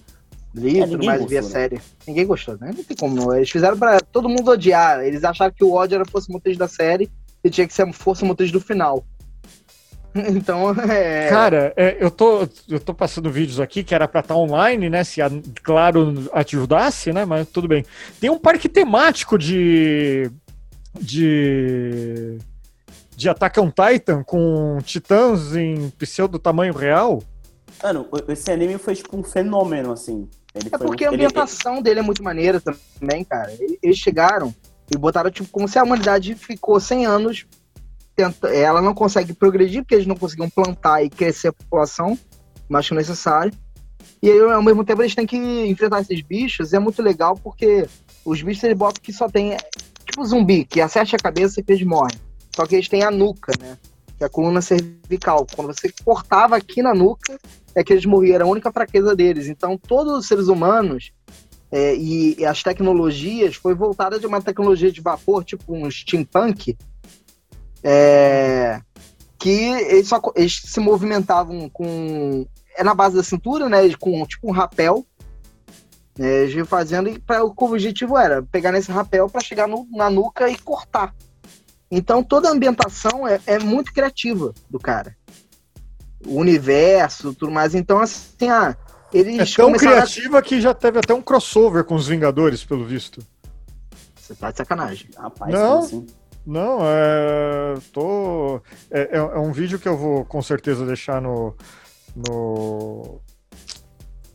Li É, a gostou, né? série. Ninguém gostou, né? Não tem como. Eles fizeram pra todo mundo odiar. Eles acharam que o ódio era força motriz da série e tinha que ser força motriz do final. (laughs) Então, é. Cara, é, eu, tô, eu tô passando vídeos aqui que era pra estar online, né? Se, a, claro, ajudasse, né? Mas tudo bem. Tem um parque temático de. de. de Attack on Titan com titãs em pseudo tamanho real? Mano, esse anime foi tipo um fenômeno, assim. Ele é porque a ambientação ele... dele é muito maneira também, cara. Eles chegaram e botaram, tipo, como se a humanidade ficou 100 anos. Tenta... Ela não consegue progredir porque eles não conseguiam plantar e crescer a população, mais que necessário. E aí, ao mesmo tempo, eles têm que enfrentar esses bichos. E é muito legal porque os bichos eles botam que só tem. Tipo zumbi, que acerte a cabeça e eles morrem. Só que eles têm a nuca, né? Que é a coluna cervical. Quando você cortava aqui na nuca, é que eles morriam. Era a única fraqueza deles. Então, todos os seres humanos é, e, e, as tecnologias foi voltada de uma tecnologia de vapor, tipo um steampunk, é, que eles, só, eles se movimentavam com é na base da cintura, né? Com tipo um rapel. Né, fazendo e pra, o objetivo era pegar nesse rapel para chegar no, na nuca e cortar. Então toda a ambientação é, é, muito criativa do cara. O universo, tudo mais. Então, assim, ah, eles. É tão criativa a... que já teve até um crossover com os Vingadores, pelo visto. Você tá de sacanagem. Rapaz, não, assim? não, é. Tô. É, é, é um vídeo que eu vou com certeza deixar no, no,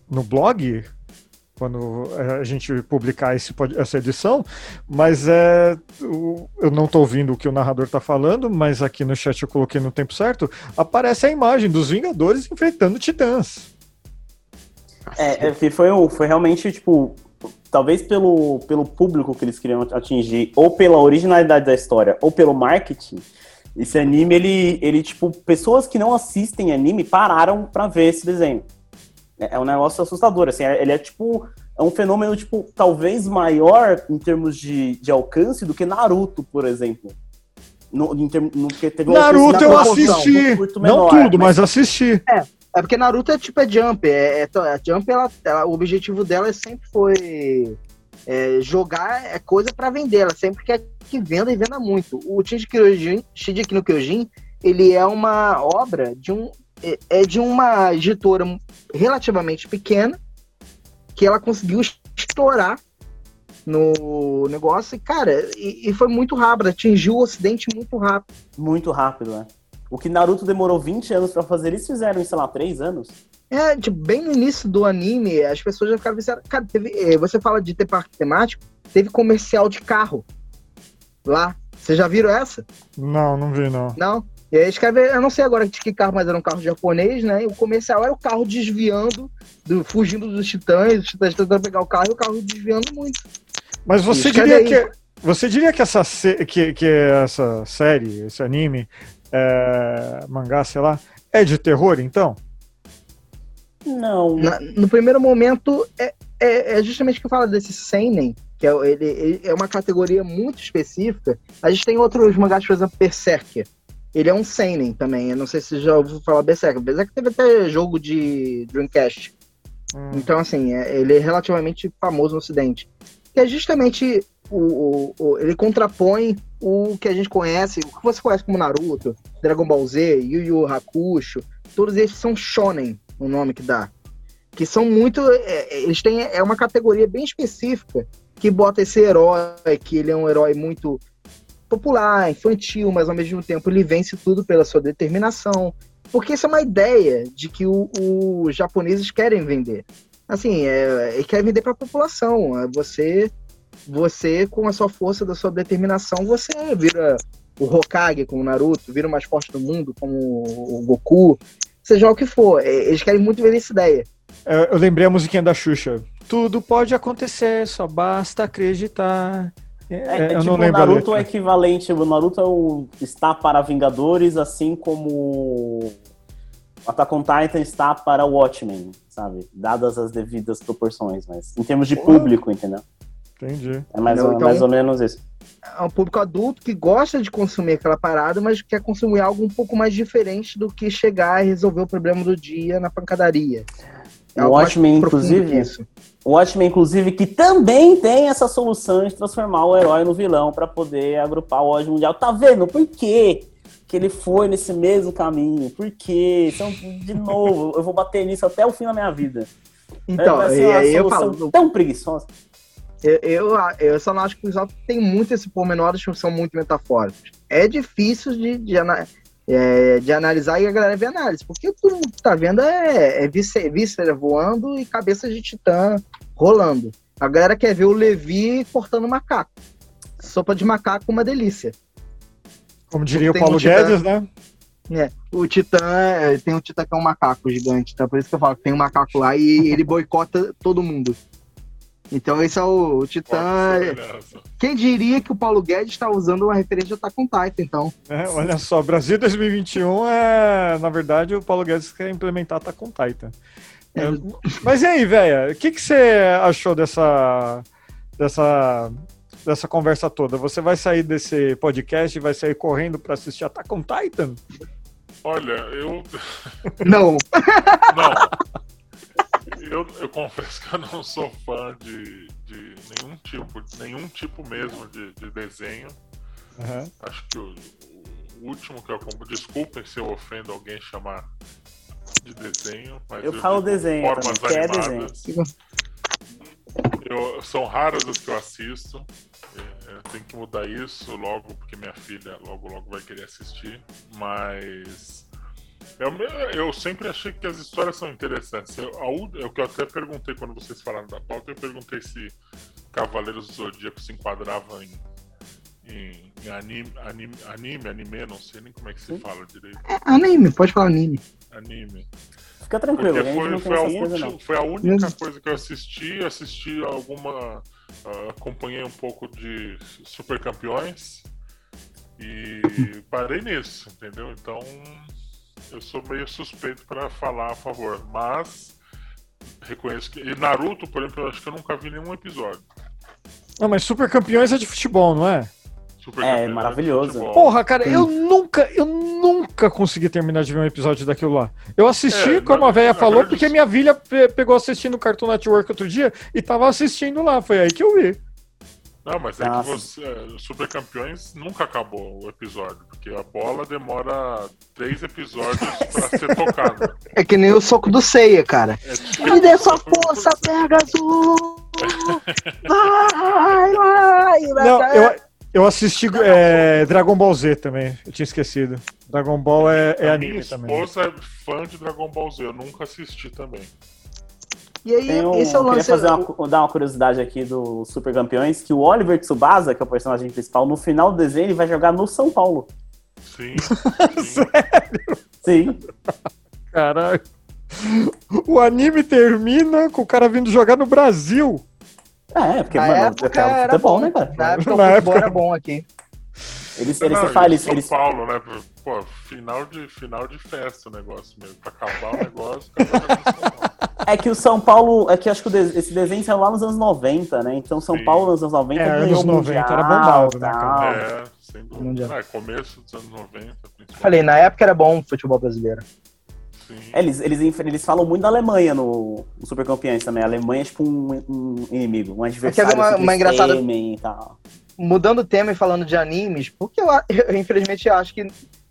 no blog, quando a gente publicar esse, essa edição, mas é, eu não estou ouvindo o que o narrador está falando, mas aqui no chat eu coloquei no tempo certo, aparece a imagem dos Vingadores enfrentando Titãs. É, é foi, foi realmente, tipo, talvez pelo, pelo público que eles queriam atingir, ou pela originalidade da história, ou pelo marketing, esse anime, ele, ele, tipo, pessoas que não assistem anime pararam pra ver esse desenho. É, é um negócio assustador, assim, é, ele é tipo, é um fenômeno, tipo, talvez maior em termos de, de alcance do que Naruto, por exemplo. No, em termo, no, que teve Naruto eu assisti, um não tudo, mas, mas assisti. É, é porque Naruto é tipo, é Jump, é, é a Jump, ela, ela, o objetivo dela sempre foi é, jogar é coisa para vender, ela sempre quer que venda e venda muito. O Shingeki no Kyojin, ele é uma obra de um é, é de uma editora relativamente pequena que ela conseguiu estourar no negócio e, cara, e, e, foi muito rápido, atingiu o ocidente muito rápido. Muito rápido, né? O que Naruto demorou 20 anos para fazer, eles fizeram em, sei lá, 3 anos. É, tipo, bem no início do anime, as pessoas já ficaram viciadas. Cara, teve, eh, você fala de ter parque temático, teve comercial de carro lá. Vocês já viram essa? Não, não vi, não. Não? E aí escreve, eu não sei agora de que carro, mas era um carro japonês, né? E o comercial era o carro desviando, do, fugindo dos titãs, os titãs tentando pegar o carro e o carro desviando muito. Mas você diria que. Você diria que essa, que, que essa série, esse anime, é, mangá, sei lá, é de terror, então? Não. Na, no primeiro momento, é, é, é justamente o que eu falo desse seinen, que é, ele, ele, é uma categoria muito específica. A gente tem outros mangás, por exemplo, Berserker. Ele é um seinen também. Eu não sei se você já ouviu falar Berserker. Berserker teve até jogo de Dreamcast. Hum. Então, assim, é, ele é relativamente famoso no ocidente. Que é justamente o, o, o, ele contrapõe o que a gente conhece, o que você conhece como Naruto, Dragon Ball Z, Yu Yu Hakusho, todos eles são shonen, o nome que dá. Que são muito. É, eles têm. É uma categoria bem específica que bota esse herói, que ele é um herói muito popular, infantil, mas ao mesmo tempo ele vence tudo pela sua determinação. Porque isso é uma ideia de que os japoneses querem vender. Assim, é, ele quer vender para a população. É você, você, com a sua força, da sua determinação, você vira o Hokage, como Naruto, vira o mais forte do mundo, como o Goku, seja o que for. É, eles querem muito vender essa ideia. É, eu lembrei a musiquinha da Xuxa. Tudo pode acontecer, só basta acreditar. É, é, eu tipo, não lembro o Naruto é equivalente, o Naruto é o, está para Vingadores, assim como Attack on Titan está para Watchmen, sabe? Dadas as devidas proporções, mas em termos de público, entendeu? Entendi. É mais, ou, então, mais ou menos isso. É um público adulto que gosta de consumir aquela parada, mas quer consumir algo um pouco mais diferente do que chegar e resolver o problema do dia na pancadaria. É o Watchmen, inclusive, o Watchmen, inclusive, que também tem essa solução de transformar o herói no vilão para poder agrupar o ódio mundial. Tá vendo? Por quê? Que ele foi nesse mesmo caminho. Por quê? Então, de novo, eu vou bater nisso até o fim da minha vida. Então, é, e aí eu falo. Tão preguiçosa. Eu, eu, eu só não acho que o Exalta tem muito esse pormenores que são muito metafóricos. É difícil de, de, é, de analisar e a galera ver análise, porque tudo que tá vendo é, é víscera voando e cabeça de titã rolando. A galera quer ver o Levi cortando macaco. Sopa de macaco, uma delícia. Como diria o Paulo um Guedes, né? É, o Titã, é, tem um Titã que é um macaco gigante, então por isso que eu falo que tem um macaco lá e ele boicota todo mundo. Então esse é o, o Titã. Quem diria que o Paulo Guedes está usando uma referência de Attack on Titan, então? É, olha só, Brasil 2021 é, na verdade, o Paulo Guedes quer implementar Attack on Titan. É, mas e aí, velho, o que, que você achou dessa, dessa, dessa conversa toda? Você vai sair desse podcast e vai sair correndo para assistir Attack on Titan? Olha, eu. Não. (laughs) Não. Eu, eu confesso que eu não sou fã de, de nenhum tipo, nenhum tipo mesmo de, de desenho. Uhum. Acho que o, o, último que eu desculpem se eu ofendo alguém chamar de desenho, mas eu, eu falo desenho, formas também, animadas. É desenho. Eu, são raras as que eu assisto. É, eu tenho que mudar isso logo, porque minha filha logo logo vai querer assistir. Mas eu, eu sempre achei que as histórias são interessantes. Eu, a, é o que eu até perguntei quando vocês falaram da pauta, eu perguntei se Cavaleiros do Zodíaco se enquadrava em, em, em anime, anime, anime, anime, não sei nem como é que se fala direito. É, anime, pode falar anime. Anime. Fica tranquilo, Porque foi, foi, a última, foi a única coisa que eu assisti, assisti alguma. Uh, acompanhei um pouco de Super Campeões e (laughs) parei nisso, entendeu? Então eu sou meio suspeito para falar a favor, mas reconheço que. E Naruto, por exemplo, eu acho que eu nunca vi nenhum episódio. Não, mas Super Campeões é de futebol, não é? Super é, é maravilhoso. Porra, cara, eu nunca, eu nunca consegui terminar de ver um episódio daquilo lá. Eu assisti, é, como na, a velha falou, verdade, porque minha filha pegou assistindo o Cartoon Network outro dia e tava assistindo lá. Foi aí que eu vi. Não, mas é Nossa. que você. Super Campeões nunca acabou o episódio, porque a bola demora três episódios pra ser tocada. É que nem o soco do ceia, cara. É tipo... Me dê sua força, pega azul! Vai, vai! Não, eu, eu assisti é, Dragon Ball Z também, eu tinha esquecido. Dragon Ball é, é anime também. Minha esposa é fã de Dragon Ball Z, eu nunca assisti também. E aí, um, esse é o lance. Queria fazer uma, dar uma curiosidade aqui do Super Campeões, que o Oliver Tsubasa, que é o personagem principal, no final do desenho ele vai jogar no São Paulo. (laughs) Sim. Sério? Sim. Caralho. O anime termina com o cara vindo jogar no Brasil. É, porque, na mano, época era bom, bom, né, cara? Na época na o época... era bom aqui. Eles, eles não, falam, São eles... Paulo, né? Pô, final de, final de festa o negócio mesmo. Pra acabar o negócio, É que o São Paulo, é que acho que esse desenho saiu lá nos anos 90, né? Então São Sim. Paulo nos anos 90 é, anos 90 mundial, era bombado, né, cara? É, sem dúvida. É, começo dos anos 90. Falei, na época era bom o futebol brasileiro. É, eles, eles, eles falam muito da Alemanha no, no Super Campeões também. A Alemanha é tipo um, um inimigo, um adversário. É que é uma, uma engraçada. E tal. Mudando o tema e falando de animes, porque eu, (laughs) eu infelizmente acho que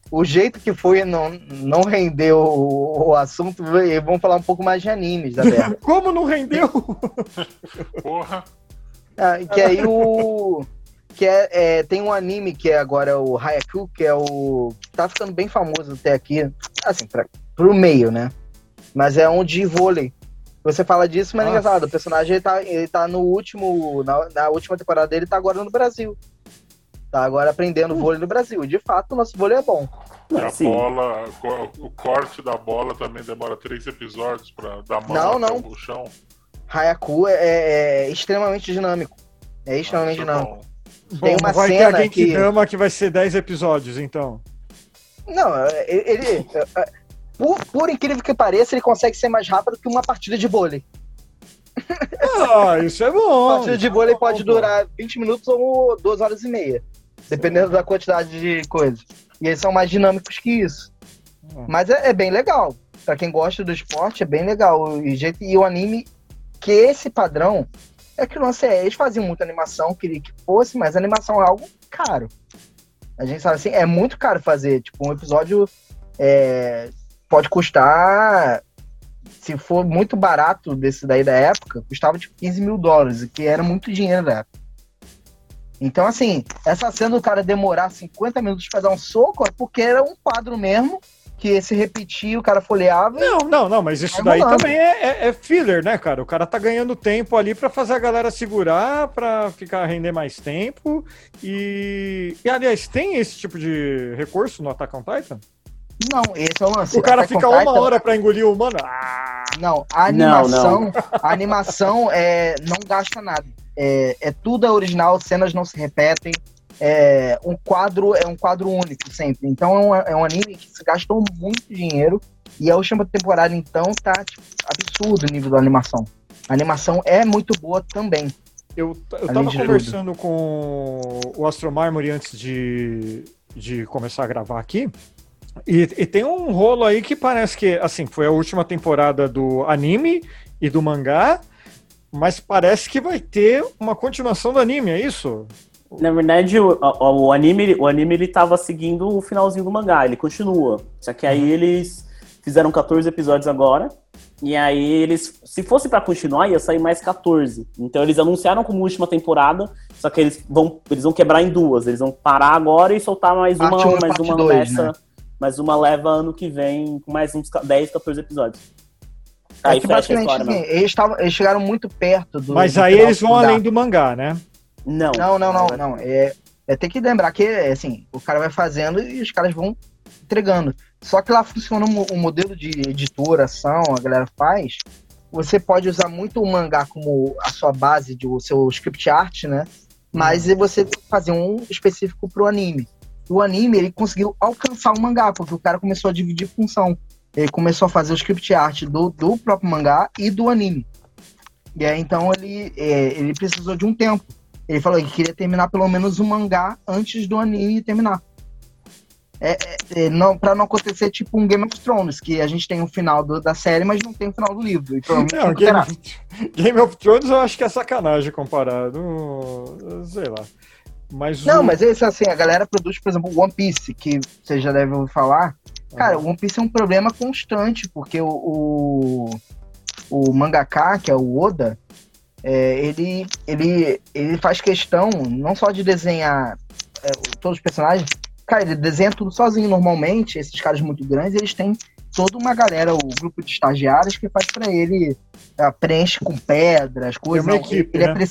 o jeito que foi não, não rendeu o, o assunto, vamos falar um pouco mais de animes, da (laughs) Como não rendeu? Porra! Ah, que aí o. Que é, é, tem um anime que é agora o Hayaku, que é o. tá ficando bem famoso até aqui. Assim, pra, pro meio, né? Mas é um de vôlei. Você fala disso, mas é engraçado. O personagem ele tá, ele tá no último. Na, na última temporada dele, tá agora no Brasil. Tá agora aprendendo hum. vôlei no Brasil. De fato, o nosso vôlei é bom. E a Sim. bola, o corte da bola também demora três episódios para dar mão não, não. chão. Hayaku é, é, é, extremamente dinâmico. É extremamente ah, dinâmico. Bom. Tem uma vai cena ter alguém que... que ama que vai ser 10 episódios, então. Não, ele, ele por, por, incrível que pareça, ele consegue ser mais rápido que uma partida de vôlei. Ah, isso é bom. A partida de vôlei pode durar 20 minutos ou 2 horas e meia. Dependendo da quantidade de coisas. E eles são mais dinâmicos que isso. Hum. Mas é, é, bem legal. Pra quem gosta do esporte, é bem legal. E, jeito, e o anime, que esse padrão, é que o lance é, eles faziam muita animação, queria que fosse, mas animação é algo caro. A gente sabe assim, é muito caro fazer. Tipo, um episódio é, pode custar se for muito barato desse daí da época, custava tipo 15 mil dólares, que era muito dinheiro da época. Então, assim, essa cena do cara demorar 50 minutos pra dar um soco é porque era um quadro mesmo, que se repetia, o cara folheava. Não, não, não, mas isso daí também é, é, é, filler, né, cara? O cara tá ganhando tempo ali para fazer a galera segurar, para ficar render mais tempo. E, e, aliás, tem esse tipo de recurso no Attack on Titan? Não, esse é o lance. O cara Attack fica uma hora para engolir o humano. Ah! Não, a animação, não, não. a animação é, não gasta nada. É, é tudo original, cenas não se repetem é, um quadro é um quadro único sempre. Então é um, é um anime que se gastou muito dinheiro e a última temporada então tá tipo, absurdo o nível da animação. A animação é muito boa também. Eu, eu tava conversando tudo. com o Astro Marmory antes de, de começar a gravar aqui. E, e, tem um rolo aí que parece que, assim, foi a última temporada do anime e do mangá, mas parece que vai ter uma continuação do anime, é isso? Na verdade, o, o, o, anime, o anime ele tava seguindo o finalzinho do mangá, ele continua. Só que aí uhum. eles fizeram 14 episódios agora. E aí eles, se fosse para continuar, ia sair mais 14. Então eles anunciaram como última temporada, só que eles vão, eles vão quebrar em duas. Eles vão parar agora e soltar mais uma, mais uma dois, nessa, né? mais uma leva ano que vem com mais uns 10, 14 episódios. É aí que basicamente assim, eles, tavam, eles chegaram muito perto do. Mas do aí eles vão além do mangá, né? Não. Não, não, não, não. É, é ter que lembrar que, assim, o cara vai fazendo e os caras vão entregando. Só que lá funciona um, um modelo de editoração, a galera faz. Você pode usar muito o mangá como a sua base de o seu script art, né? Mas uhum. você tem que fazer um específico pro anime. O anime, ele conseguiu alcançar o mangá, porque o cara começou a dividir função. Ele começou a fazer o script art do, do próprio mangá e do anime. E aí, então, ele, é, ele precisou de um tempo. Ele falou que queria terminar pelo menos o mangá antes do anime terminar. É, é, é não, pra não acontecer tipo um Game of Thrones, que a gente tem o final do, da série, mas não tem o final do livro. não, Game, of, Game of Thrones eu acho que é sacanagem comparado. Sei lá. Mas não, o... mas esse assim, a galera produz, por exemplo, One Piece, que você já deve ouvir falar. Cara, o One Piece é um problema constante, porque o, o, o mangaka, que é o Oda, é, ele, ele, ele faz questão não só de desenhar é, todos os personagens, cara, ele desenha tudo sozinho normalmente. Esses caras muito grandes, eles têm toda uma galera, o grupo de estagiários que faz para ele, é, preenche com pedras, coisas. Tem uma equipe, ele, né?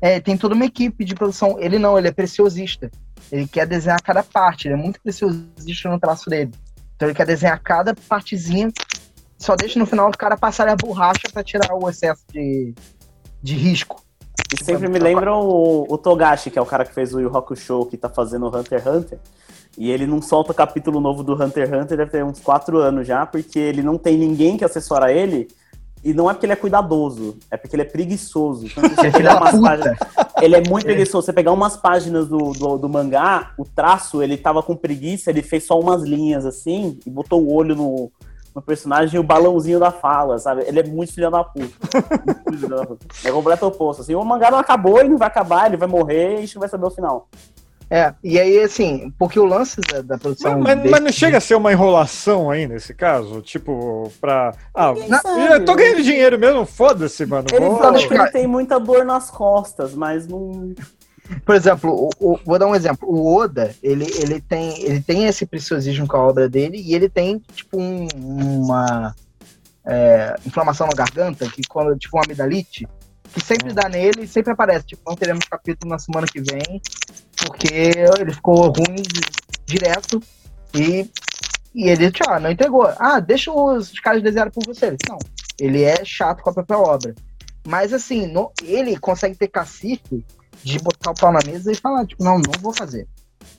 é, é, tem toda uma equipe de produção. Ele não, ele é preciosista. Ele quer desenhar cada parte, ele é muito preciosista no traço dele. Então ele quer desenhar cada partezinha, só deixa no final o cara passar a borracha para tirar o excesso de, de risco. E sempre me lembra o, o, Togashi, que é o cara que fez o Yu Hakusho, que tá fazendo o Hunter x Hunter. E ele não solta capítulo novo do Hunter x Hunter, deve ter uns 4 anos já, porque ele não tem ninguém que assessora ele. E não é porque ele é cuidadoso, é porque ele é preguiçoso. Então, você pegar umas páginas, ele é muito preguiçoso. Você pegar umas páginas do, do, do, mangá, o traço, ele tava com preguiça, ele fez só umas linhas assim, e botou o olho no, no personagem e o balãozinho da fala, sabe? Ele é muito filho da puta. É completo oposto. Assim, o mangá não acabou, ele não vai acabar, ele vai morrer e a gente não vai saber o final. É, e aí, assim, porque o lance da, da produção. Mas, mas, mas, não chega a ser uma enrolação aí nesse caso? Tipo, pra. Ah, eu tô ganhando dinheiro mesmo, foda-se, mano. Ele fala que ele tem muita dor nas costas, mas não. Por exemplo, o, o, vou dar um exemplo. O Oda, ele, ele, tem, ele tem esse preciosismo com a obra dele e ele tem, tipo, um, uma é, inflamação na garganta, que quando, tipo, uma amidalite, que sempre dá nele e sempre aparece. Tipo, não teremos capítulo na semana que vem, porque ele ficou ruim direto e, e ele, tchau, não entregou. Ah, deixa os, os caras desenharem por você. Não, ele é chato com a própria obra. Mas assim, no, ele consegue ter cacife de botar o pau na mesa e falar, tipo, não, não vou fazer.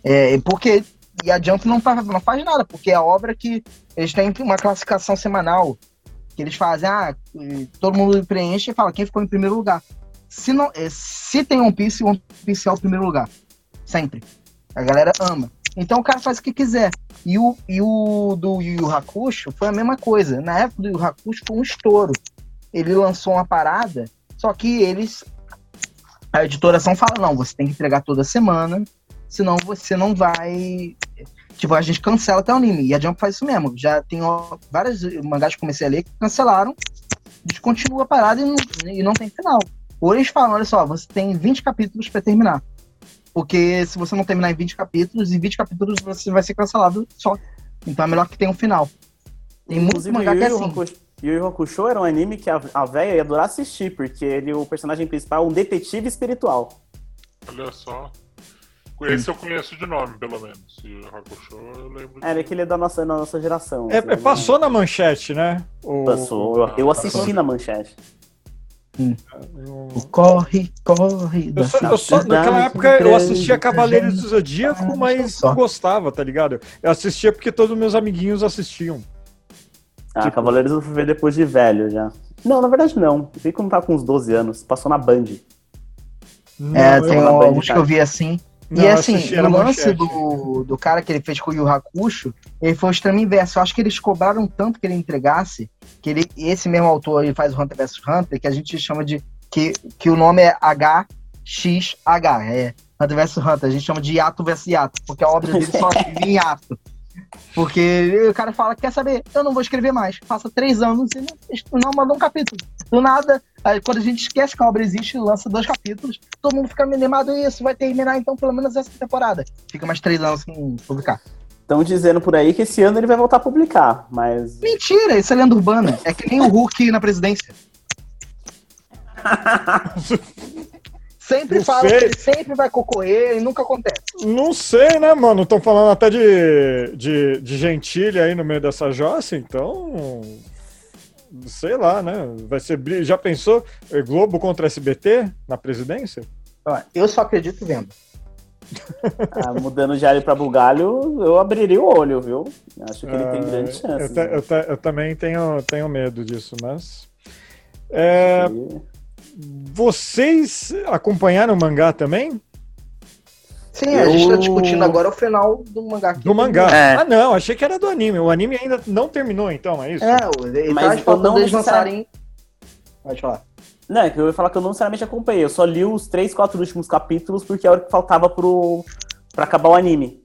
É, porque, e a Jump não faz, não faz nada, porque é a obra que eles têm uma classificação semanal, que eles fazem, ah, todo mundo preenche e fala quem ficou em primeiro lugar. Se, não, é, se tem One Piece, One Piece é o primeiro lugar. Sempre. A galera ama. Então o cara faz o que quiser. E o, e o do Yu Yu Hakusho foi a mesma coisa. Na época do Yu Hakusho foi um estouro. Ele lançou uma parada, só que eles a editoração fala, não, você tem que entregar toda semana, senão você não vai. Tipo, a gente cancela até o anime. E a Jump faz isso mesmo. Já tem vários mangás que comecei a ler que cancelaram descontinua a parada e não, e não tem final. Ou eles falam, olha só, você tem 20 capítulos pra terminar. Porque se você não terminar em 20 capítulos, em 20 capítulos você vai ser cancelado só. Então é melhor que tenha um final. Tem muito Inclusive, mangá Yu que é Yu assim. Hakusho- Yu Yu Hakusho era um anime que a, a véia ia adorar assistir, porque ele, o personagem principal é um detetive espiritual. Olha só. Esse eu conheço de nome, pelo menos. E o Hakusho eu lembro. É, ele é que ele é da nossa, da nossa geração. É, assim, é, passou na manchete, né? O, Passou. Eu, eu assisti na manchete. o- Corre, corre. Eu só, eu só- naquela época eu assistia Cavaleiros do Zodíaco, mas não gostava, tá ligado? Eu assistia porque todos meus amiguinhos assistiam. Ah, Tipo- Cavaleiros eu fui ver depois de velho já. Não, na verdade não. Eu vi quando tava com uns 12 anos. Passou na Band. É, Não, tem eu- na Band, alguns que eu vi assim. Não, e assim, o lance do, do cara que ele fez com o Yu Hakusho, ele foi o extremo inverso. Eu acho que eles cobraram tanto que ele entregasse, que ele, esse mesmo autor ele faz o Hunter vs Hunter, que a gente chama de. que, que o nome é HXH, é Hunter vs Hunter. A gente chama de hiato vs hiato, porque a obra dele só (laughs) vive em hiato. Porque o cara fala, quer saber, eu não vou escrever mais. Passa três anos e não, não mandou um capítulo. Do nada, aí quando a gente esquece que a obra existe, lança dois capítulos, todo mundo fica animado, isso vai terminar então pelo menos essa temporada. Fica mais três anos sem publicar. Estão dizendo por aí que esse ano ele vai voltar a publicar, mas. Mentira, isso é lenda urbana. É que nem o Hulk na presidência. (laughs) Sempre Não fala sei. que ele sempre vai concorrer e nunca acontece. Não sei, né, mano? Estão falando até de, de, de gentilha aí no meio dessa jossa, então. Sei lá, né? Vai ser. Já pensou eh, Globo contra SBT na presidência? Eu só acredito vendo. (laughs) ah, mudando de alho pra bugalho, eu abriria o olho, viu? Acho que ele tem Ah, grandes eu, chances. ta- né? eu eu também tenho, tenho medo disso, mas. É, vocês acompanharam o mangá também? Sim, a gente tá Eu- discutindo agora o final do mangá. que Do mangá? É. Ah, não, achei que era do anime. O anime ainda não terminou, então, é isso? É, ele Mas tá eu não lançarem. Pode falar. Não, é que eu ia falar que eu não necessariamente acompanhei. Eu só li os três, quatro últimos capítulos porque é a hora que faltava pro, pra acabar o anime.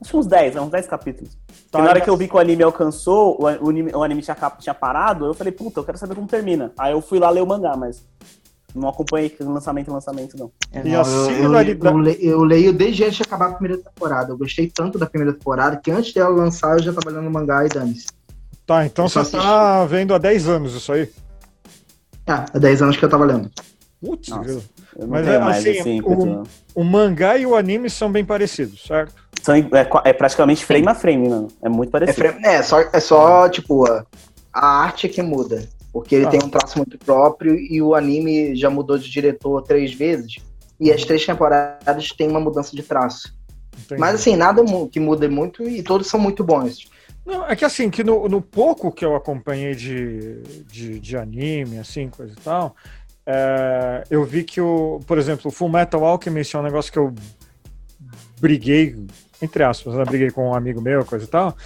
Acho que uns 10, né? Uns 10 capítulos. Porque Tá, na hora mas- que eu vi que o anime alcançou, o, anime, o anime tinha, tinha parado, eu falei, puta, eu quero saber como termina. Aí eu fui lá ler o mangá, mas não acompanhei lançamento lançamento, não. E Não, a eu, eu, similaridade- eu, eu leio desde antes de acabar a primeira temporada. Eu gostei tanto da primeira temporada que antes dela lançar eu já tava lendo mangá e dane-se. Tá, então Eu só você tá vendo há 10 anos isso aí. Ah, há 10 anos que eu tava lendo. Putz, Nossa. Mas é, mais assim, assim. o- o mangá e o anime são bem parecidos, certo? São, é, é praticamente frame a frame, mano. É muito É, parecido. fra- é, só, é só, tipo, a, a arte que muda. Porque ele Ah. tem um traço muito próprio e o anime já mudou de diretor três vezes. E as três temporadas têm uma mudança de traço. Entendi. Mas assim, nada que muda muito e todos são muito bons. Não, é que assim, que no, no pouco que eu acompanhei de, de, de anime, assim, coisa e tal, é, eu vi que o, por exemplo, o Full Metal Alchemist é um negócio que eu briguei, entre aspas, né? Briguei com um amigo meu, coisa e tal,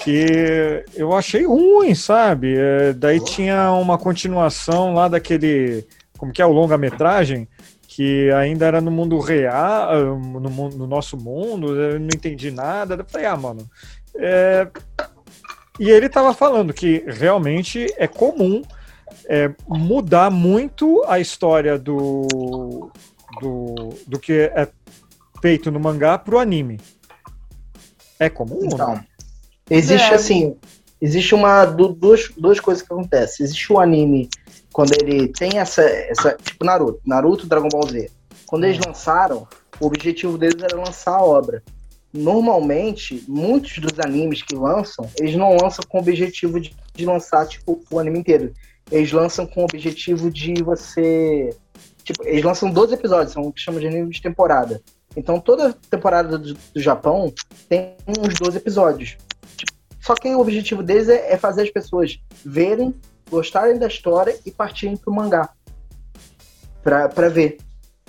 que eu achei ruim, sabe? É, daí tinha uma continuação lá daquele, como que é, o longa-metragem, que ainda era no mundo real, no, mundo- no nosso mundo, eu não entendi nada. Eu falei, ah, mano, é, e ele estava falando que realmente é comum é, mudar muito a história do, do, do que é feito no mangá pro anime. É comum? ou Então, não? existe É. assim, existe uma du- duas, duas coisas que acontecem. Existe o anime quando ele tem essa, essa tipo Naruto, Naruto, Dragon Ball Z. Quando eles lançaram, o objetivo deles era lançar a obra. Normalmente, muitos dos animes que lançam, eles não lançam com o objetivo de, de lançar tipo o anime inteiro. Eles lançam com o objetivo de você Tipo, eles lançam 12 episódios, são o que chama de anime de temporada. Então toda temporada do, do Japão tem uns 12 episódios. Só que o objetivo deles é, é fazer as pessoas verem, gostarem da história e partirem pro mangá. Pra, pra ver.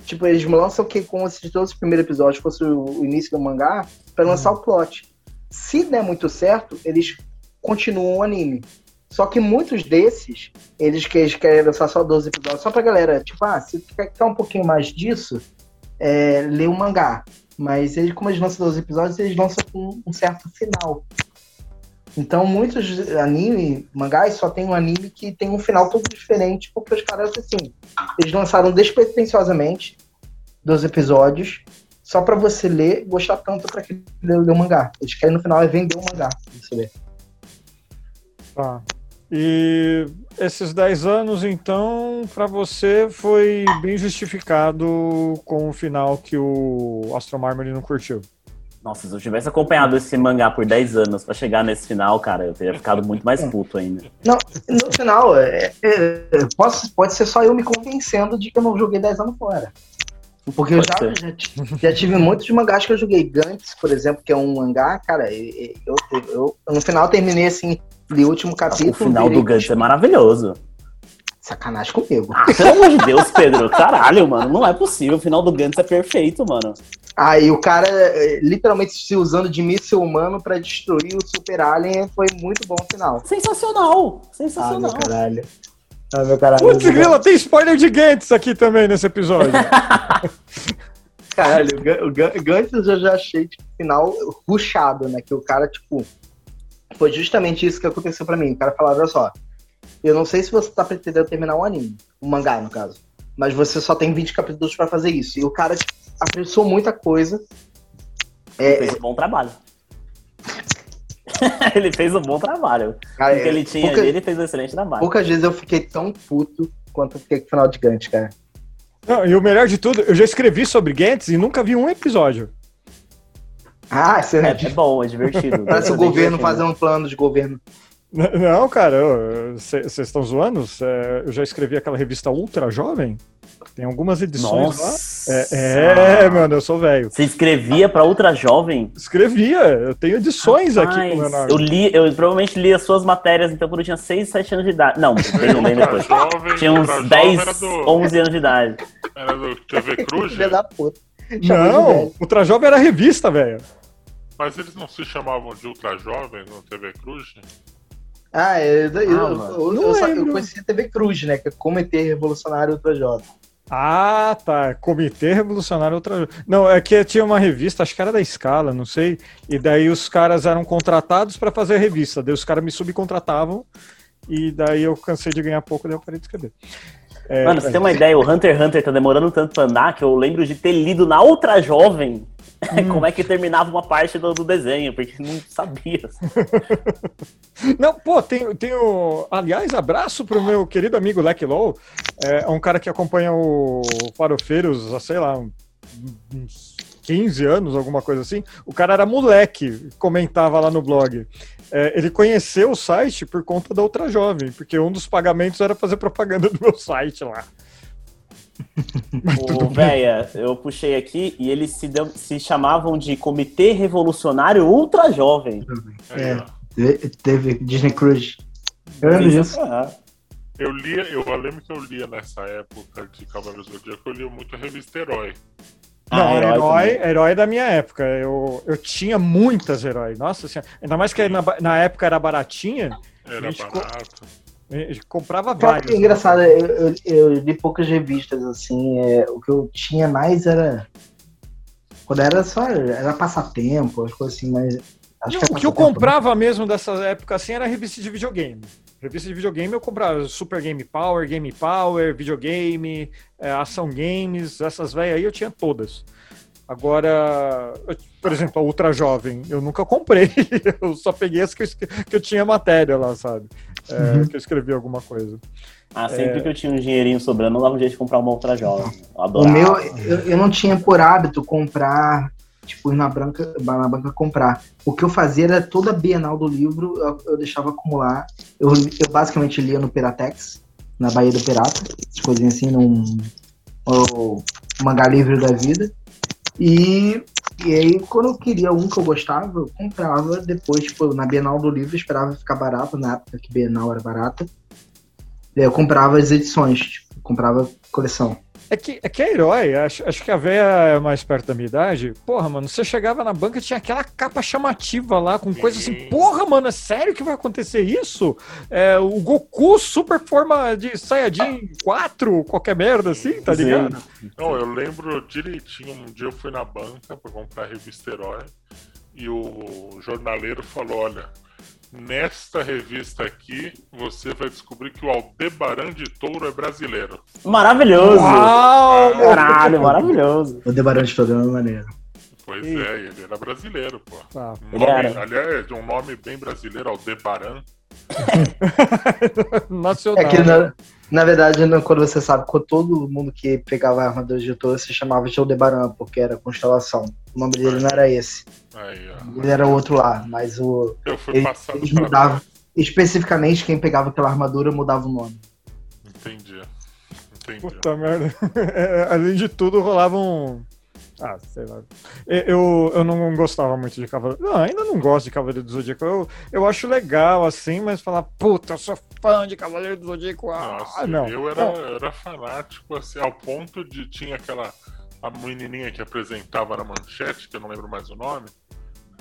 Tipo, eles lançam que como se todos os primeiros episódios fosse o, o início do mangá, pra lançar o plot. Se der muito certo, eles continuam o anime. Só que muitos desses, eles, que, eles querem lançar só 12 episódios, só pra galera, tipo, ah, se quer, quer um pouquinho mais disso, é, lê o mangá. Mas eles, como eles lançam 12 episódios, eles lançam com um certo final. Então, muitos anime, mangás, só tem um anime que tem um final todo diferente, porque os caras, assim, eles lançaram despretensiosamente dos episódios, só pra você ler, gostar tanto pra que ler o mangá. Eles querem no final é vender o mangá, pra você ler. Tá. E esses 10 anos, então, pra você foi bem justificado com o final que o Astro Marmory não curtiu. Nossa, se eu tivesse acompanhado esse mangá por 10 anos pra chegar nesse final, cara, eu teria ficado muito mais puto ainda. Não, no final, é, é, posso, pode ser só eu me convencendo de que eu não joguei 10 anos fora. Porque eu já, já, já tive muitos mangás que eu joguei. Gantz, por exemplo, que é um mangá, cara, eu, eu, eu- no final terminei assim, li o último capítulo. o final virei- do Gantz é maravilhoso. Sacanagem comigo. Ah, pelo amor de Deus, Pedro. Caralho, mano. Não é possível. O final do Gantz é perfeito, mano. Aí o cara é, literalmente se usando de míssil humano pra destruir o Super Alien foi muito bom o final. Sensacional. Ah, Sensacional. meu caralho. Ah, meu caralho. Putz, grila, tem spoiler de Gantz aqui também nesse episódio. (laughs) Caralho, o Gantz eu já achei, tipo, final ruchado, né? Que o cara, tipo. Foi justamente isso que aconteceu pra mim. O cara falava, olha só, eu não sei se você tá pretendendo terminar um anime, um mangá, no caso. Mas você só tem 20 capítulos pra fazer isso. E o cara tipo, apressou muita coisa. É, Fez um bom trabalho. (laughs) ele fez um bom trabalho. cara, o que ele tinha pouca- ali, ele fez um excelente trabalho. poucas vezes eu fiquei tão puto quanto eu fiquei com o final de Gantz, cara. Não, e o melhor de tudo, eu já escrevi sobre Gantz e nunca vi um episódio. Ah, você É, é bom, é divertido. Parece o É governo divertido. fazer um plano de governo. Não, cara, vocês estão zoando? Cê- Eu já escrevi aquela revista Ultra Jovem. Tem algumas edições Nossa. lá. É, é, mano, eu sou velho. Você escrevia pra Ultra Jovem? Escrevia, eu tenho edições aqui com o Rapaz, nome. Eu li, eu provavelmente li as suas matérias, então quando eu tinha 6, 7 anos de idade. Não, bem, bem depois. Jovem, Tinha uns Ultra 10, Jovem era do, 11 anos de idade. era do TV Cruz, Filha da puta. Não. Ultra Jovem era revista, velho. mas eles não se chamavam de Ultra Jovem no TV Cruz? Ah, eu, eu, eu, eu, Não eu, só- eu conheci a TV Cruz, né? Que é Comitê Revolucionário Ultra Jovem. Ah, tá. Comitê Revolucionário Ultra Não, é que tinha uma revista, acho que era da Escala, não sei. E daí os caras eram contratados pra fazer a revista. Daí os caras me subcontratavam. E daí eu cansei de ganhar pouco, daí eu parei de escrever. É, Mano, você tem uma ideia, o Hunter x Hunter tá demorando tanto pra andar que eu lembro de ter lido na Ultra Jovem (laughs) como é que terminava uma parte do, do desenho, porque não sabia. (laughs) Não, pô, tem, tem o. Aliás, abraço pro meu querido amigo Leck Low. É um cara que acompanha o Farofeiros há, sei lá, uns 15 anos, alguma coisa assim. O cara era moleque, comentava lá no blog. É, ele conheceu o site por conta da Ultra Jovem, porque um dos pagamentos era fazer propaganda do meu site lá. (laughs) Ô, véia, eu puxei aqui e eles se, deu- se chamavam de Comitê Revolucionário Ultra Jovem. É. Te- Teve Disney Cruise. Eu lembro disso. Ah, Eu lia, eu lembro que eu lia nessa época de Cavaleiros do Zodíaco, eu lia muito a revista Herói. Não, Ah, herói, herói herói, da minha época. Eu, eu tinha muitas heróis. Nossa senhora. Ainda mais que na, na época era baratinha, Era co- barato. gente comprava vários. que engraçado, eu, eu, eu li poucas revistas, assim, é, o que eu tinha mais era. Quando era só. Era passatempo, as coisas assim, mas. Acho que é o que eu passatempo, comprava mesmo dessa época assim era revista de videogame. Revista de videogame eu comprava Super Game Power, Game Power, videogame, é, ação games, essas velhas aí eu tinha todas. Agora, eu- por exemplo, a Ultra Jovem, eu nunca comprei, (laughs) eu só peguei as que eu, que eu tinha matéria lá, sabe? É, Uhum. Que eu escrevi alguma coisa. Ah, sempre que eu tinha um dinheirinho sobrando, eu dava um jeito de comprar uma Ultra Jovem. Eu O meu, eu, eu não tinha por hábito comprar, tipo, ir na banca, na banca comprar. O que eu fazia era toda a Bienal do livro, eu, eu deixava acumular. Eu, eu basicamente lia no Piratex, na Bahia do Pirata, as coisinhas assim, num ou mangá livre da vida. E, e aí, quando eu queria um que eu gostava, eu comprava depois, tipo, na Bienal do livro, esperava ficar barato, na época que Bienal era barata. Eu comprava as edições, tipo, comprava coleção. É que, é que é herói, acho, acho que a véia é mais perto da minha idade. Porra, mano, você chegava na banca tinha aquela capa chamativa lá, com coisa assim, Sim. porra, mano, é sério que vai acontecer isso? É, o Goku super forma de Saiyajin 4, qualquer merda assim, tá Sim. ligado? Não, eu lembro direitinho, um dia eu fui na banca pra comprar a revista Herói e o jornaleiro falou, olha, Nesta revista aqui, você vai descobrir que o Aldebaran de Touro é brasileiro. Maravilhoso! Uau! Caralho, maravilhoso. O Debarão de Togão é maneiro. Pois Ih. é, ele era brasileiro, pô. Ele nome, era. aliás, um nome bem brasileiro, Aldebaran. (laughs) Nacional. É que, na, na verdade, quando você sabe, quando todo mundo que pegava a armadura de touro se chamava de Aldebaran, porque era constelação. O nome dele não era esse. Aí, ó. Ele era outro lá, mas o. Eu fui Eles- pra mudavam. trás. Especificamente, quem pegava aquela armadura mudava o nome. Entendi. Entendi. Puta merda. (laughs) É, Além de tudo, rolava um. Ah, sei lá. Eu, eu não gostava muito de Cavaleiro. Não, ainda não gosto de Cavaleiro do Zodíaco. Eu, eu acho legal, assim, mas falar, puta, eu sou fã de Cavaleiro do Zodíaco. Ah, Nossa, não. eu era, Não. eu era fanático, assim, ao ponto de tinha aquela. A menininha que apresentava na manchete, que eu não lembro mais o nome,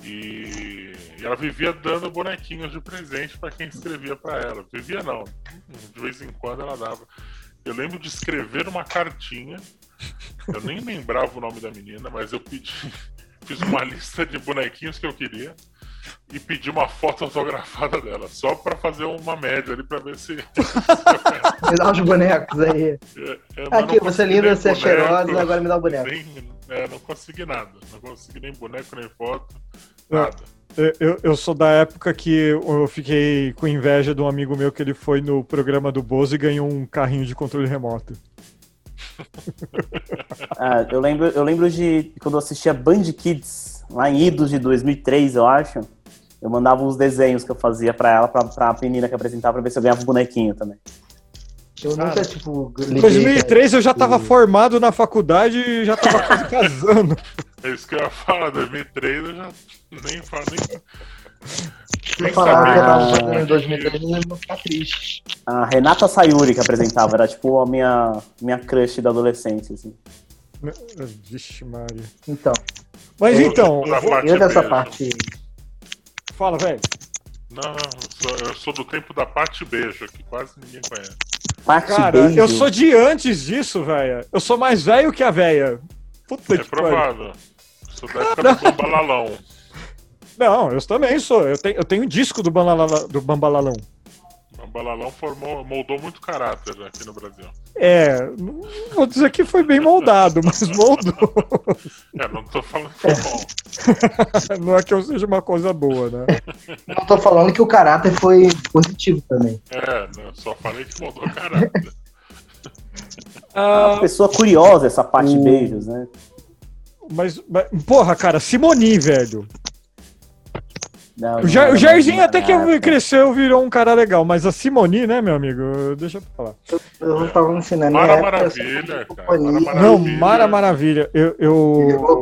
e, e ela vivia dando bonequinhos de presente pra quem escrevia pra ela. Vivia não, de vez em quando ela dava. Eu lembro de escrever uma cartinha, eu nem lembrava o nome da menina, mas eu pedi, (laughs) fiz uma lista de bonequinhos que eu queria e pedi uma foto autografada dela, só pra fazer uma média ali pra ver se. (laughs) Me dá os bonecos aí. É, Aqui, você é linda, você é cheirosa, agora me dá o boneco. Nem, é, não consegui nada. Não consegui nem boneco, nem foto. Não. Nada. Eu- Eu, eu sou da época que eu fiquei com inveja de um amigo meu que ele foi no programa do Bozo e ganhou um carrinho de controle remoto. (laughs) Ah, eu, lembro, eu lembro de quando eu assistia Band Kids, lá em Idos de 2003, eu acho. Eu mandava uns desenhos que eu fazia pra ela, pra, pra menina que apresentava, pra ver se eu ganhava um bonequinho também. Eu nunca, tipo. Em liguei 2003 eu já tava formado na faculdade e já tava quase casando. É isso que eu ia falar. 2003 eu já nem falo nem. Se eu falar que eu tava fazendo em 2003, eu vou ficar triste. A Renata Sayuri que apresentava, era tipo a minha, minha crush da adolescência, assim. Vixe, Maria. Então, Mas Eu- então, parte eu dessa beijo. parte. fala, velho. Não, não, eu sou, eu do tempo da Pate Beijo, que quase ninguém conhece. Parte Cara, beijo. eu sou de antes disso, velho. Eu sou mais velho que a velha. Puta É que pariu. provável. Eu sou da época do Bambalalão. Não, eu também sou. Eu tenho, eu tenho um disco do, Bambalala, do Bambalalão. O Bambalalão formou, moldou muito caráter aqui no Brasil. É, não vou dizer que foi bem moldado, (laughs) mas moldou. É, não tô falando que foi bom. (laughs) Não é que eu seja uma coisa boa, né? Não tô falando que o caráter foi positivo também. É, não, só falei que moldou caráter. Ah, Uma pessoa curiosa, essa parte o- beijos, né? Mas, mas, porra, cara, Simoni, velho. Não, O, não Jair, o Jairzinho até que nada. cresceu, virou um cara legal, mas a Simoni, né, meu amigo? Deixa eu falar. Eu não tava na minha Mara época, Maravilha, eu cara. Mara Não. Mara Maravilha. Eu, eu,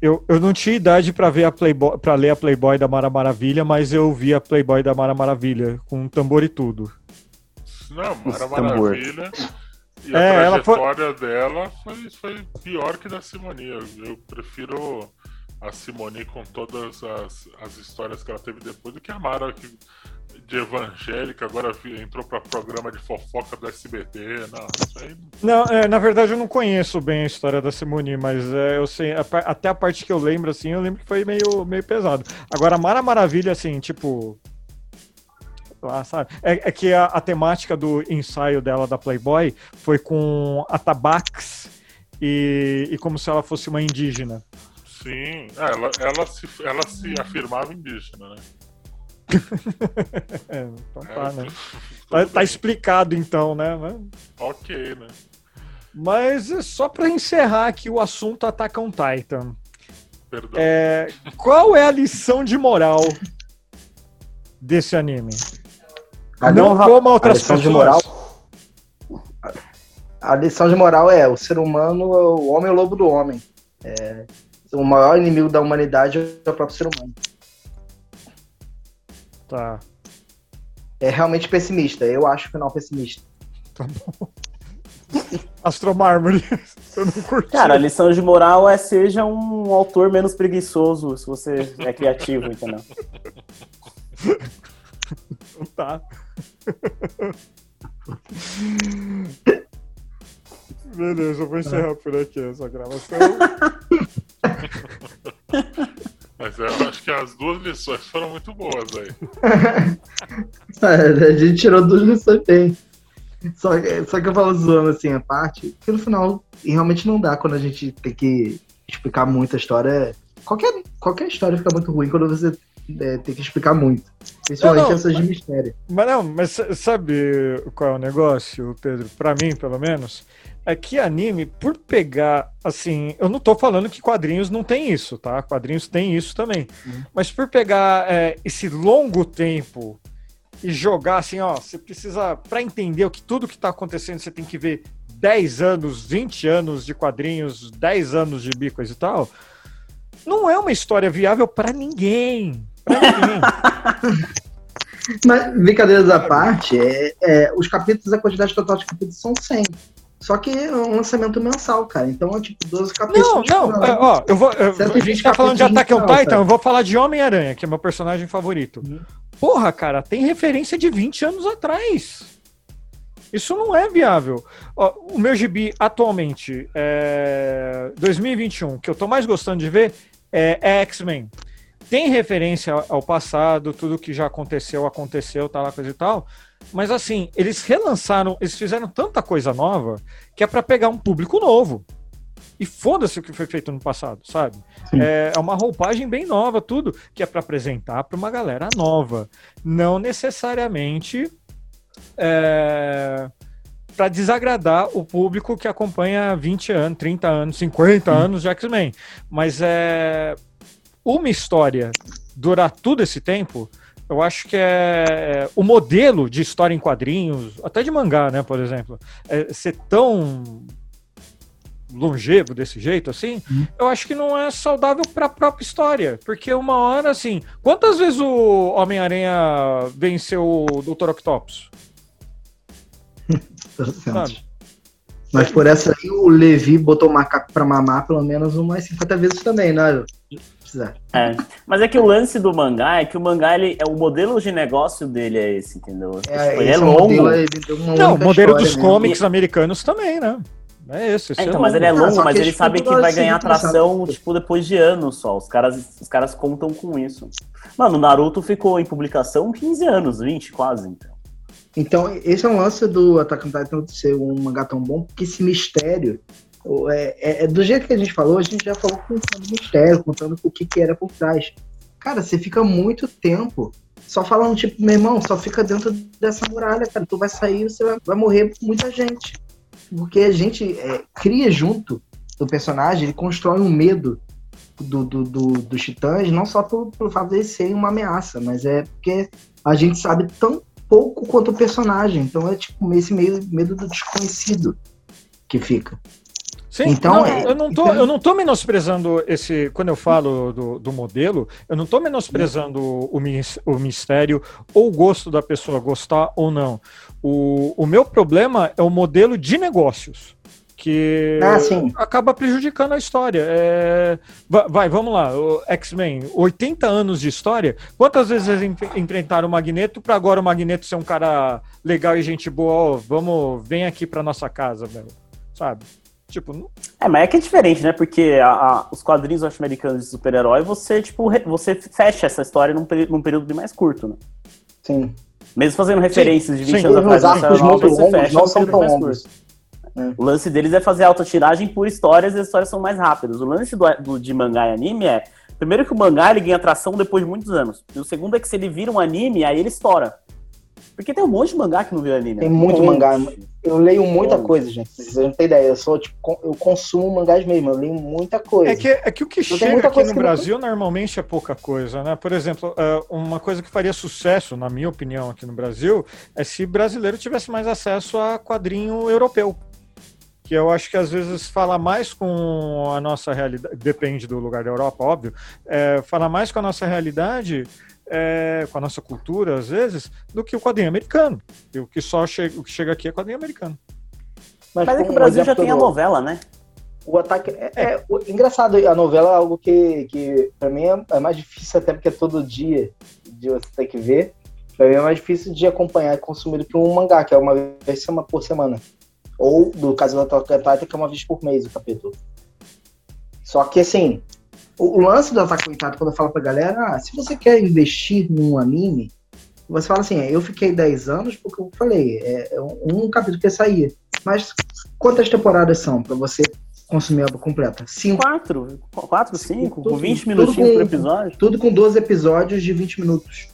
eu, eu não tinha idade pra ver a Playboy, para ler a Playboy da Mara Maravilha, mas eu vi a Playboy da Mara Maravilha com tambor e tudo. Não, Mara. Maravilha. E a É, foi- trajetória dela foi, foi pior que da Simone. Eu, prefiro a Simone com todas as, as histórias que ela teve depois do que a Mara que, de evangélica, agora entrou pra programa de fofoca do SBT. Não, aí Não, é, na verdade eu não conheço bem a história da Simone, mas é, eu sei, a até a parte que eu lembro, assim, eu lembro que foi meio, meio pesado. Agora, Mara Maravilha, assim, tipo. Lá, sabe? É, é que a, a temática do ensaio dela da Playboy foi com atabaques e, e como se ela fosse uma indígena. Sim, é, ela, ela, se, ela se afirmava indígena, né? (laughs) É, então tá, É, né? tudo Tá, tá explicado então, né? Ok, né? Mas só pra encerrar aqui o assunto Attack on Titan. Perdão. É, qual é a lição de moral desse anime? A Não lição- coma outras lição pessoas. de moral. A lição de moral é: o ser humano é o homem é o lobo do homem. É, o maior inimigo da humanidade é o próprio ser humano. Tá. É realmente pessimista. Eu acho o final pessimista. (laughs) Astromármore. (laughs) Eu não curti. Cara, a lição de moral é seja um autor menos preguiçoso se você é criativo, entendeu? (laughs) Tá. Beleza, eu vou encerrar por aqui essa gravação. Mas eu acho que as duas lições foram muito boas aí. (laughs) É, a gente tirou duas lições bem. Só que, só que eu falo zoando assim a parte, que no final realmente não dá quando a gente tem que explicar muito a história. Qualquer, qualquer história fica muito ruim quando você é, tem que explicar muito. Principalmente Não, não, essas de mistério. Mas não, mas sa- sabe qual é o negócio, Pedro? Pra mim, pelo menos, é que anime, por pegar, assim, eu não tô falando que quadrinhos não tem isso, tá? Quadrinhos tem isso também. Uhum. Mas por pegar é, esse longo tempo e jogar assim, ó, você precisa, pra entender o que tudo que tá acontecendo, você tem que ver 10 anos, 20 anos de quadrinhos, 10 anos de bicos e tal. Não é uma história viável pra ninguém. (laughs) Mas, brincadeiras à parte, é, é, os capítulos, a quantidade total de capítulos são 100. Só que é um lançamento mensal, cara. Então é tipo 12 capítulos. Não, não, é, ó, eu vou. eu- a gente tá falando de on inicial, Titan, sabe? eu vou falar de Homem-Aranha, que é meu personagem favorito. Uhum. Porra, cara, tem referência de 20 anos atrás. Isso não é viável. Ó, o meu gibi atualmente, é 2021, que eu tô mais gostando de ver, é, é X-Men. Tem referência ao- passado, tudo que já aconteceu, aconteceu, lá, coisa e tal. Mas assim, eles relançaram, eles fizeram tanta coisa nova que é pra pegar um público novo. E foda-se o que foi feito no passado, sabe? É, é uma roupagem bem nova, tudo, que é pra apresentar pra uma galera nova. Não necessariamente é, para desagradar o público que acompanha 20 anos, 30 anos, 50 anos de X-Men. Mas é uma história durar tudo esse tempo, eu acho que é o modelo de história em quadrinhos, até de mangá, né, por exemplo, é ser tão longevo desse jeito assim, eu acho que não é saudável para a própria história, porque uma hora assim, quantas vezes o Homem-Aranha venceu o Dr. Octopus? Mas por essa aí, o Levi botou o macaco pra mamar pelo menos umas 50 vezes também, né? Precisa. É. Mas é que o lance do mangá é que o mangá, ele, é o modelo de negócio dele é esse, entendeu? É, Tipo, ele é longo. modelo, ele deu uma Não, o modelo dos mesmo. comics americanos também, né? É esse. esse É, então, é mas ele é Ah, longo, só mas ele tipo, sabe que vai ganhar atração, tipo, depois de anos só. Os caras, os caras contam com isso. Mano, o Naruto ficou em publicação 15 anos, 20 quase, então. Então, esse é um lance do Attack on Titan de ser um mangá tão bom, porque esse mistério, é, é- é do jeito que a gente falou, a gente já falou contando mistério, contando o que, que era por trás. Cara, você fica muito tempo só falando, tipo, meu irmão, só fica dentro dessa muralha, cara. Tu vai sair, você vai, vai morrer muita gente. Porque a gente é, cria junto do personagem, ele constrói um medo do, do, do, dos titãs, não só pelo, pelo fato de uma ameaça, mas é porque a gente sabe tão pouco quanto o personagem. Então é tipo esse meio, medo do desconhecido que fica. Sim, Então, não, é- eu, não tô, então- eu não tô menosprezando esse. Quando eu falo do, do modelo, eu não tô menosprezando o, o mistério ou o gosto da pessoa, gostar ou não. O, o meu problema é o modelo de negócios. Que Ah, acaba prejudicando a história. É, va- vai, vamos lá. X-Men, 80 anos de história. Quantas vezes eles enf- enfrentaram o Magneto para agora o Magneto ser um cara legal e gente boa? Ó, vamos, vem aqui pra nossa casa, velho. Sabe? Tipo, não- É, mas é que é diferente, né? Porque a- a- os quadrinhos norte-americanos de super-herói, você, tipo, re- você fecha essa história num, num período bem mais curto, né? Sim. Mesmo fazendo referências de 20 sim. anos Os atrás, arcos muito você longos fecha não são período tão mais longos. curto. O lance deles é fazer alta tiragem por histórias e as histórias são mais rápidas. O lance do, do- de mangá e anime é, primeiro que o mangá ele ganha atração depois de muitos anos. E o segundo é que se ele vira um anime, aí ele estoura. Porque tem um monte de mangá que não vira anime. Tem né? muito Um monte. mangá. Eu leio muita coisa, gente. Vocês não têm ideia. Eu sou, tipo, eu consumo mangás mesmo. Eu leio muita coisa. É que, é que o que tem chega aqui no que não- Brasil normalmente é pouca coisa, né? Por exemplo, é, uma coisa que faria sucesso, na minha opinião, aqui no Brasil, é se brasileiro tivesse mais acesso a quadrinho europeu. Que eu acho que às vezes fala mais com a nossa realidade, depende do lugar da Europa, óbvio, é, fala mais com a nossa realidade, é, com a nossa cultura, às vezes, do que o quadrinho americano. E o que só chega, o que chega aqui é quadrinho americano. Mas é que o Brasil já tem a novela, né? O ataque. É, é, o- engraçado, a novela é algo que, que pra mim é, é mais difícil, até porque é todo dia de você ter que ver. Pra mim é mais difícil de acompanhar e consumir do que um mangá, que é uma vez por semana. Ou, do caso on Titan, que é uma vez por mês o capítulo. Só que, assim, O, o lance do Titan, quando eu falo pra galera, ah, se você quer investir num anime, você fala assim, é, eu fiquei 10 anos porque eu falei, é, é um, capítulo que saía. Mas quantas temporadas são pra você consumir a obra completa? Cinco. Quatro? Quatro, cinco? Tudo- com 20 tudo minutinhos com- por episódio? Tudo com 12 episódios de 20 minutos.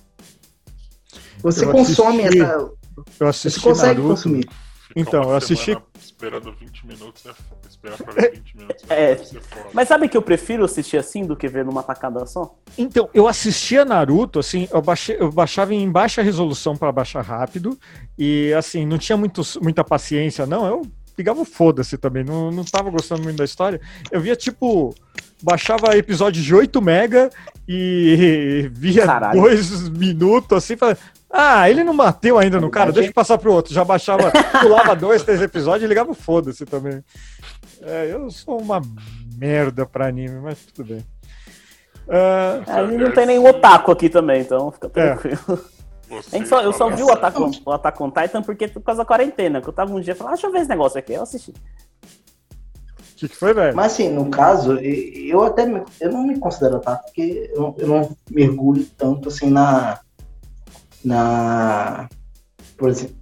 Você Eu consome assisti. essa. Eu Você assisti consegue Naruto. consumir. Então, eu assisti- semana Esperando 20 (laughs) minutos é foda. Esperar pra ver 20 minutos É. ser foda. Mas sabe que eu prefiro assistir assim do que ver numa tacada só? Então, eu assistia Naruto, assim, eu, baixei, eu baixava em baixa resolução para baixar rápido, e assim, não tinha muito, muita paciência, não. Eu pegava o foda-se também, não, não tava gostando muito da história. Eu via, tipo, baixava episódios de 8 mega e (laughs) via Caralho. dois minutos, assim, falava, ah, ele não bateu ainda no cara, deixa eu passar pro outro. Já baixava, (laughs) pulava dois, três episódios e ligava o foda-se também. É, eu sou uma merda pra anime, mas tudo bem. Ah, A gente não tem nenhum otaku aqui também, então fica É. tranquilo. Gente só- eu só vi o Attack, on, o Attack on Titan porque por causa da quarentena. Que eu tava um dia e falei, ah, deixa eu ver esse negócio aqui. Eu assisti. o que, que foi, velho? Mas assim, no caso, eu até me- eu não me considero otaku, porque eu, eu não mergulho tanto assim na. Na. Por exemplo.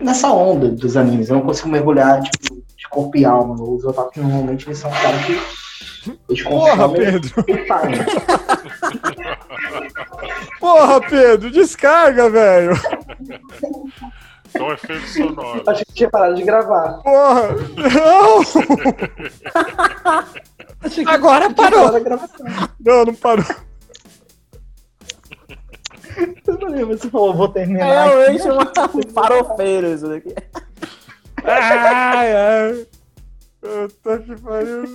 Nessa onda dos animes. Eu não consigo mergulhar, tipo, de corpo e alma. Os otakus normalmente eles são caras que. Eles Porra, Pedro! (laughs) Porra, Pedro, descarga, velho! Um efeito sonoro. Achei que tinha parado de gravar. Porra! Não! (laughs) Achei que Agora parou! parado a gravação. Não, não parou. (laughs) Você falou, vou terminar. É, eu encho um (laughs) farofeiro isso daqui. Ai, ai. Eu tô te falando.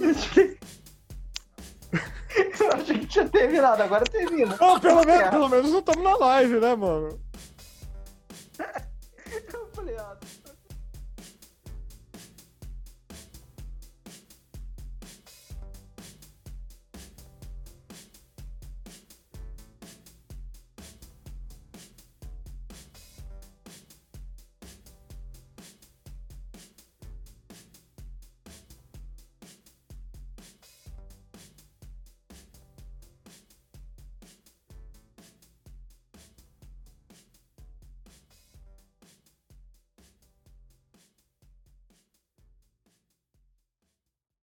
Eu achei que (laughs) tinha terminado, agora termina. Oh, pelo, menos, é. pelo menos não estamos na live, né, mano? Eu falei, ó.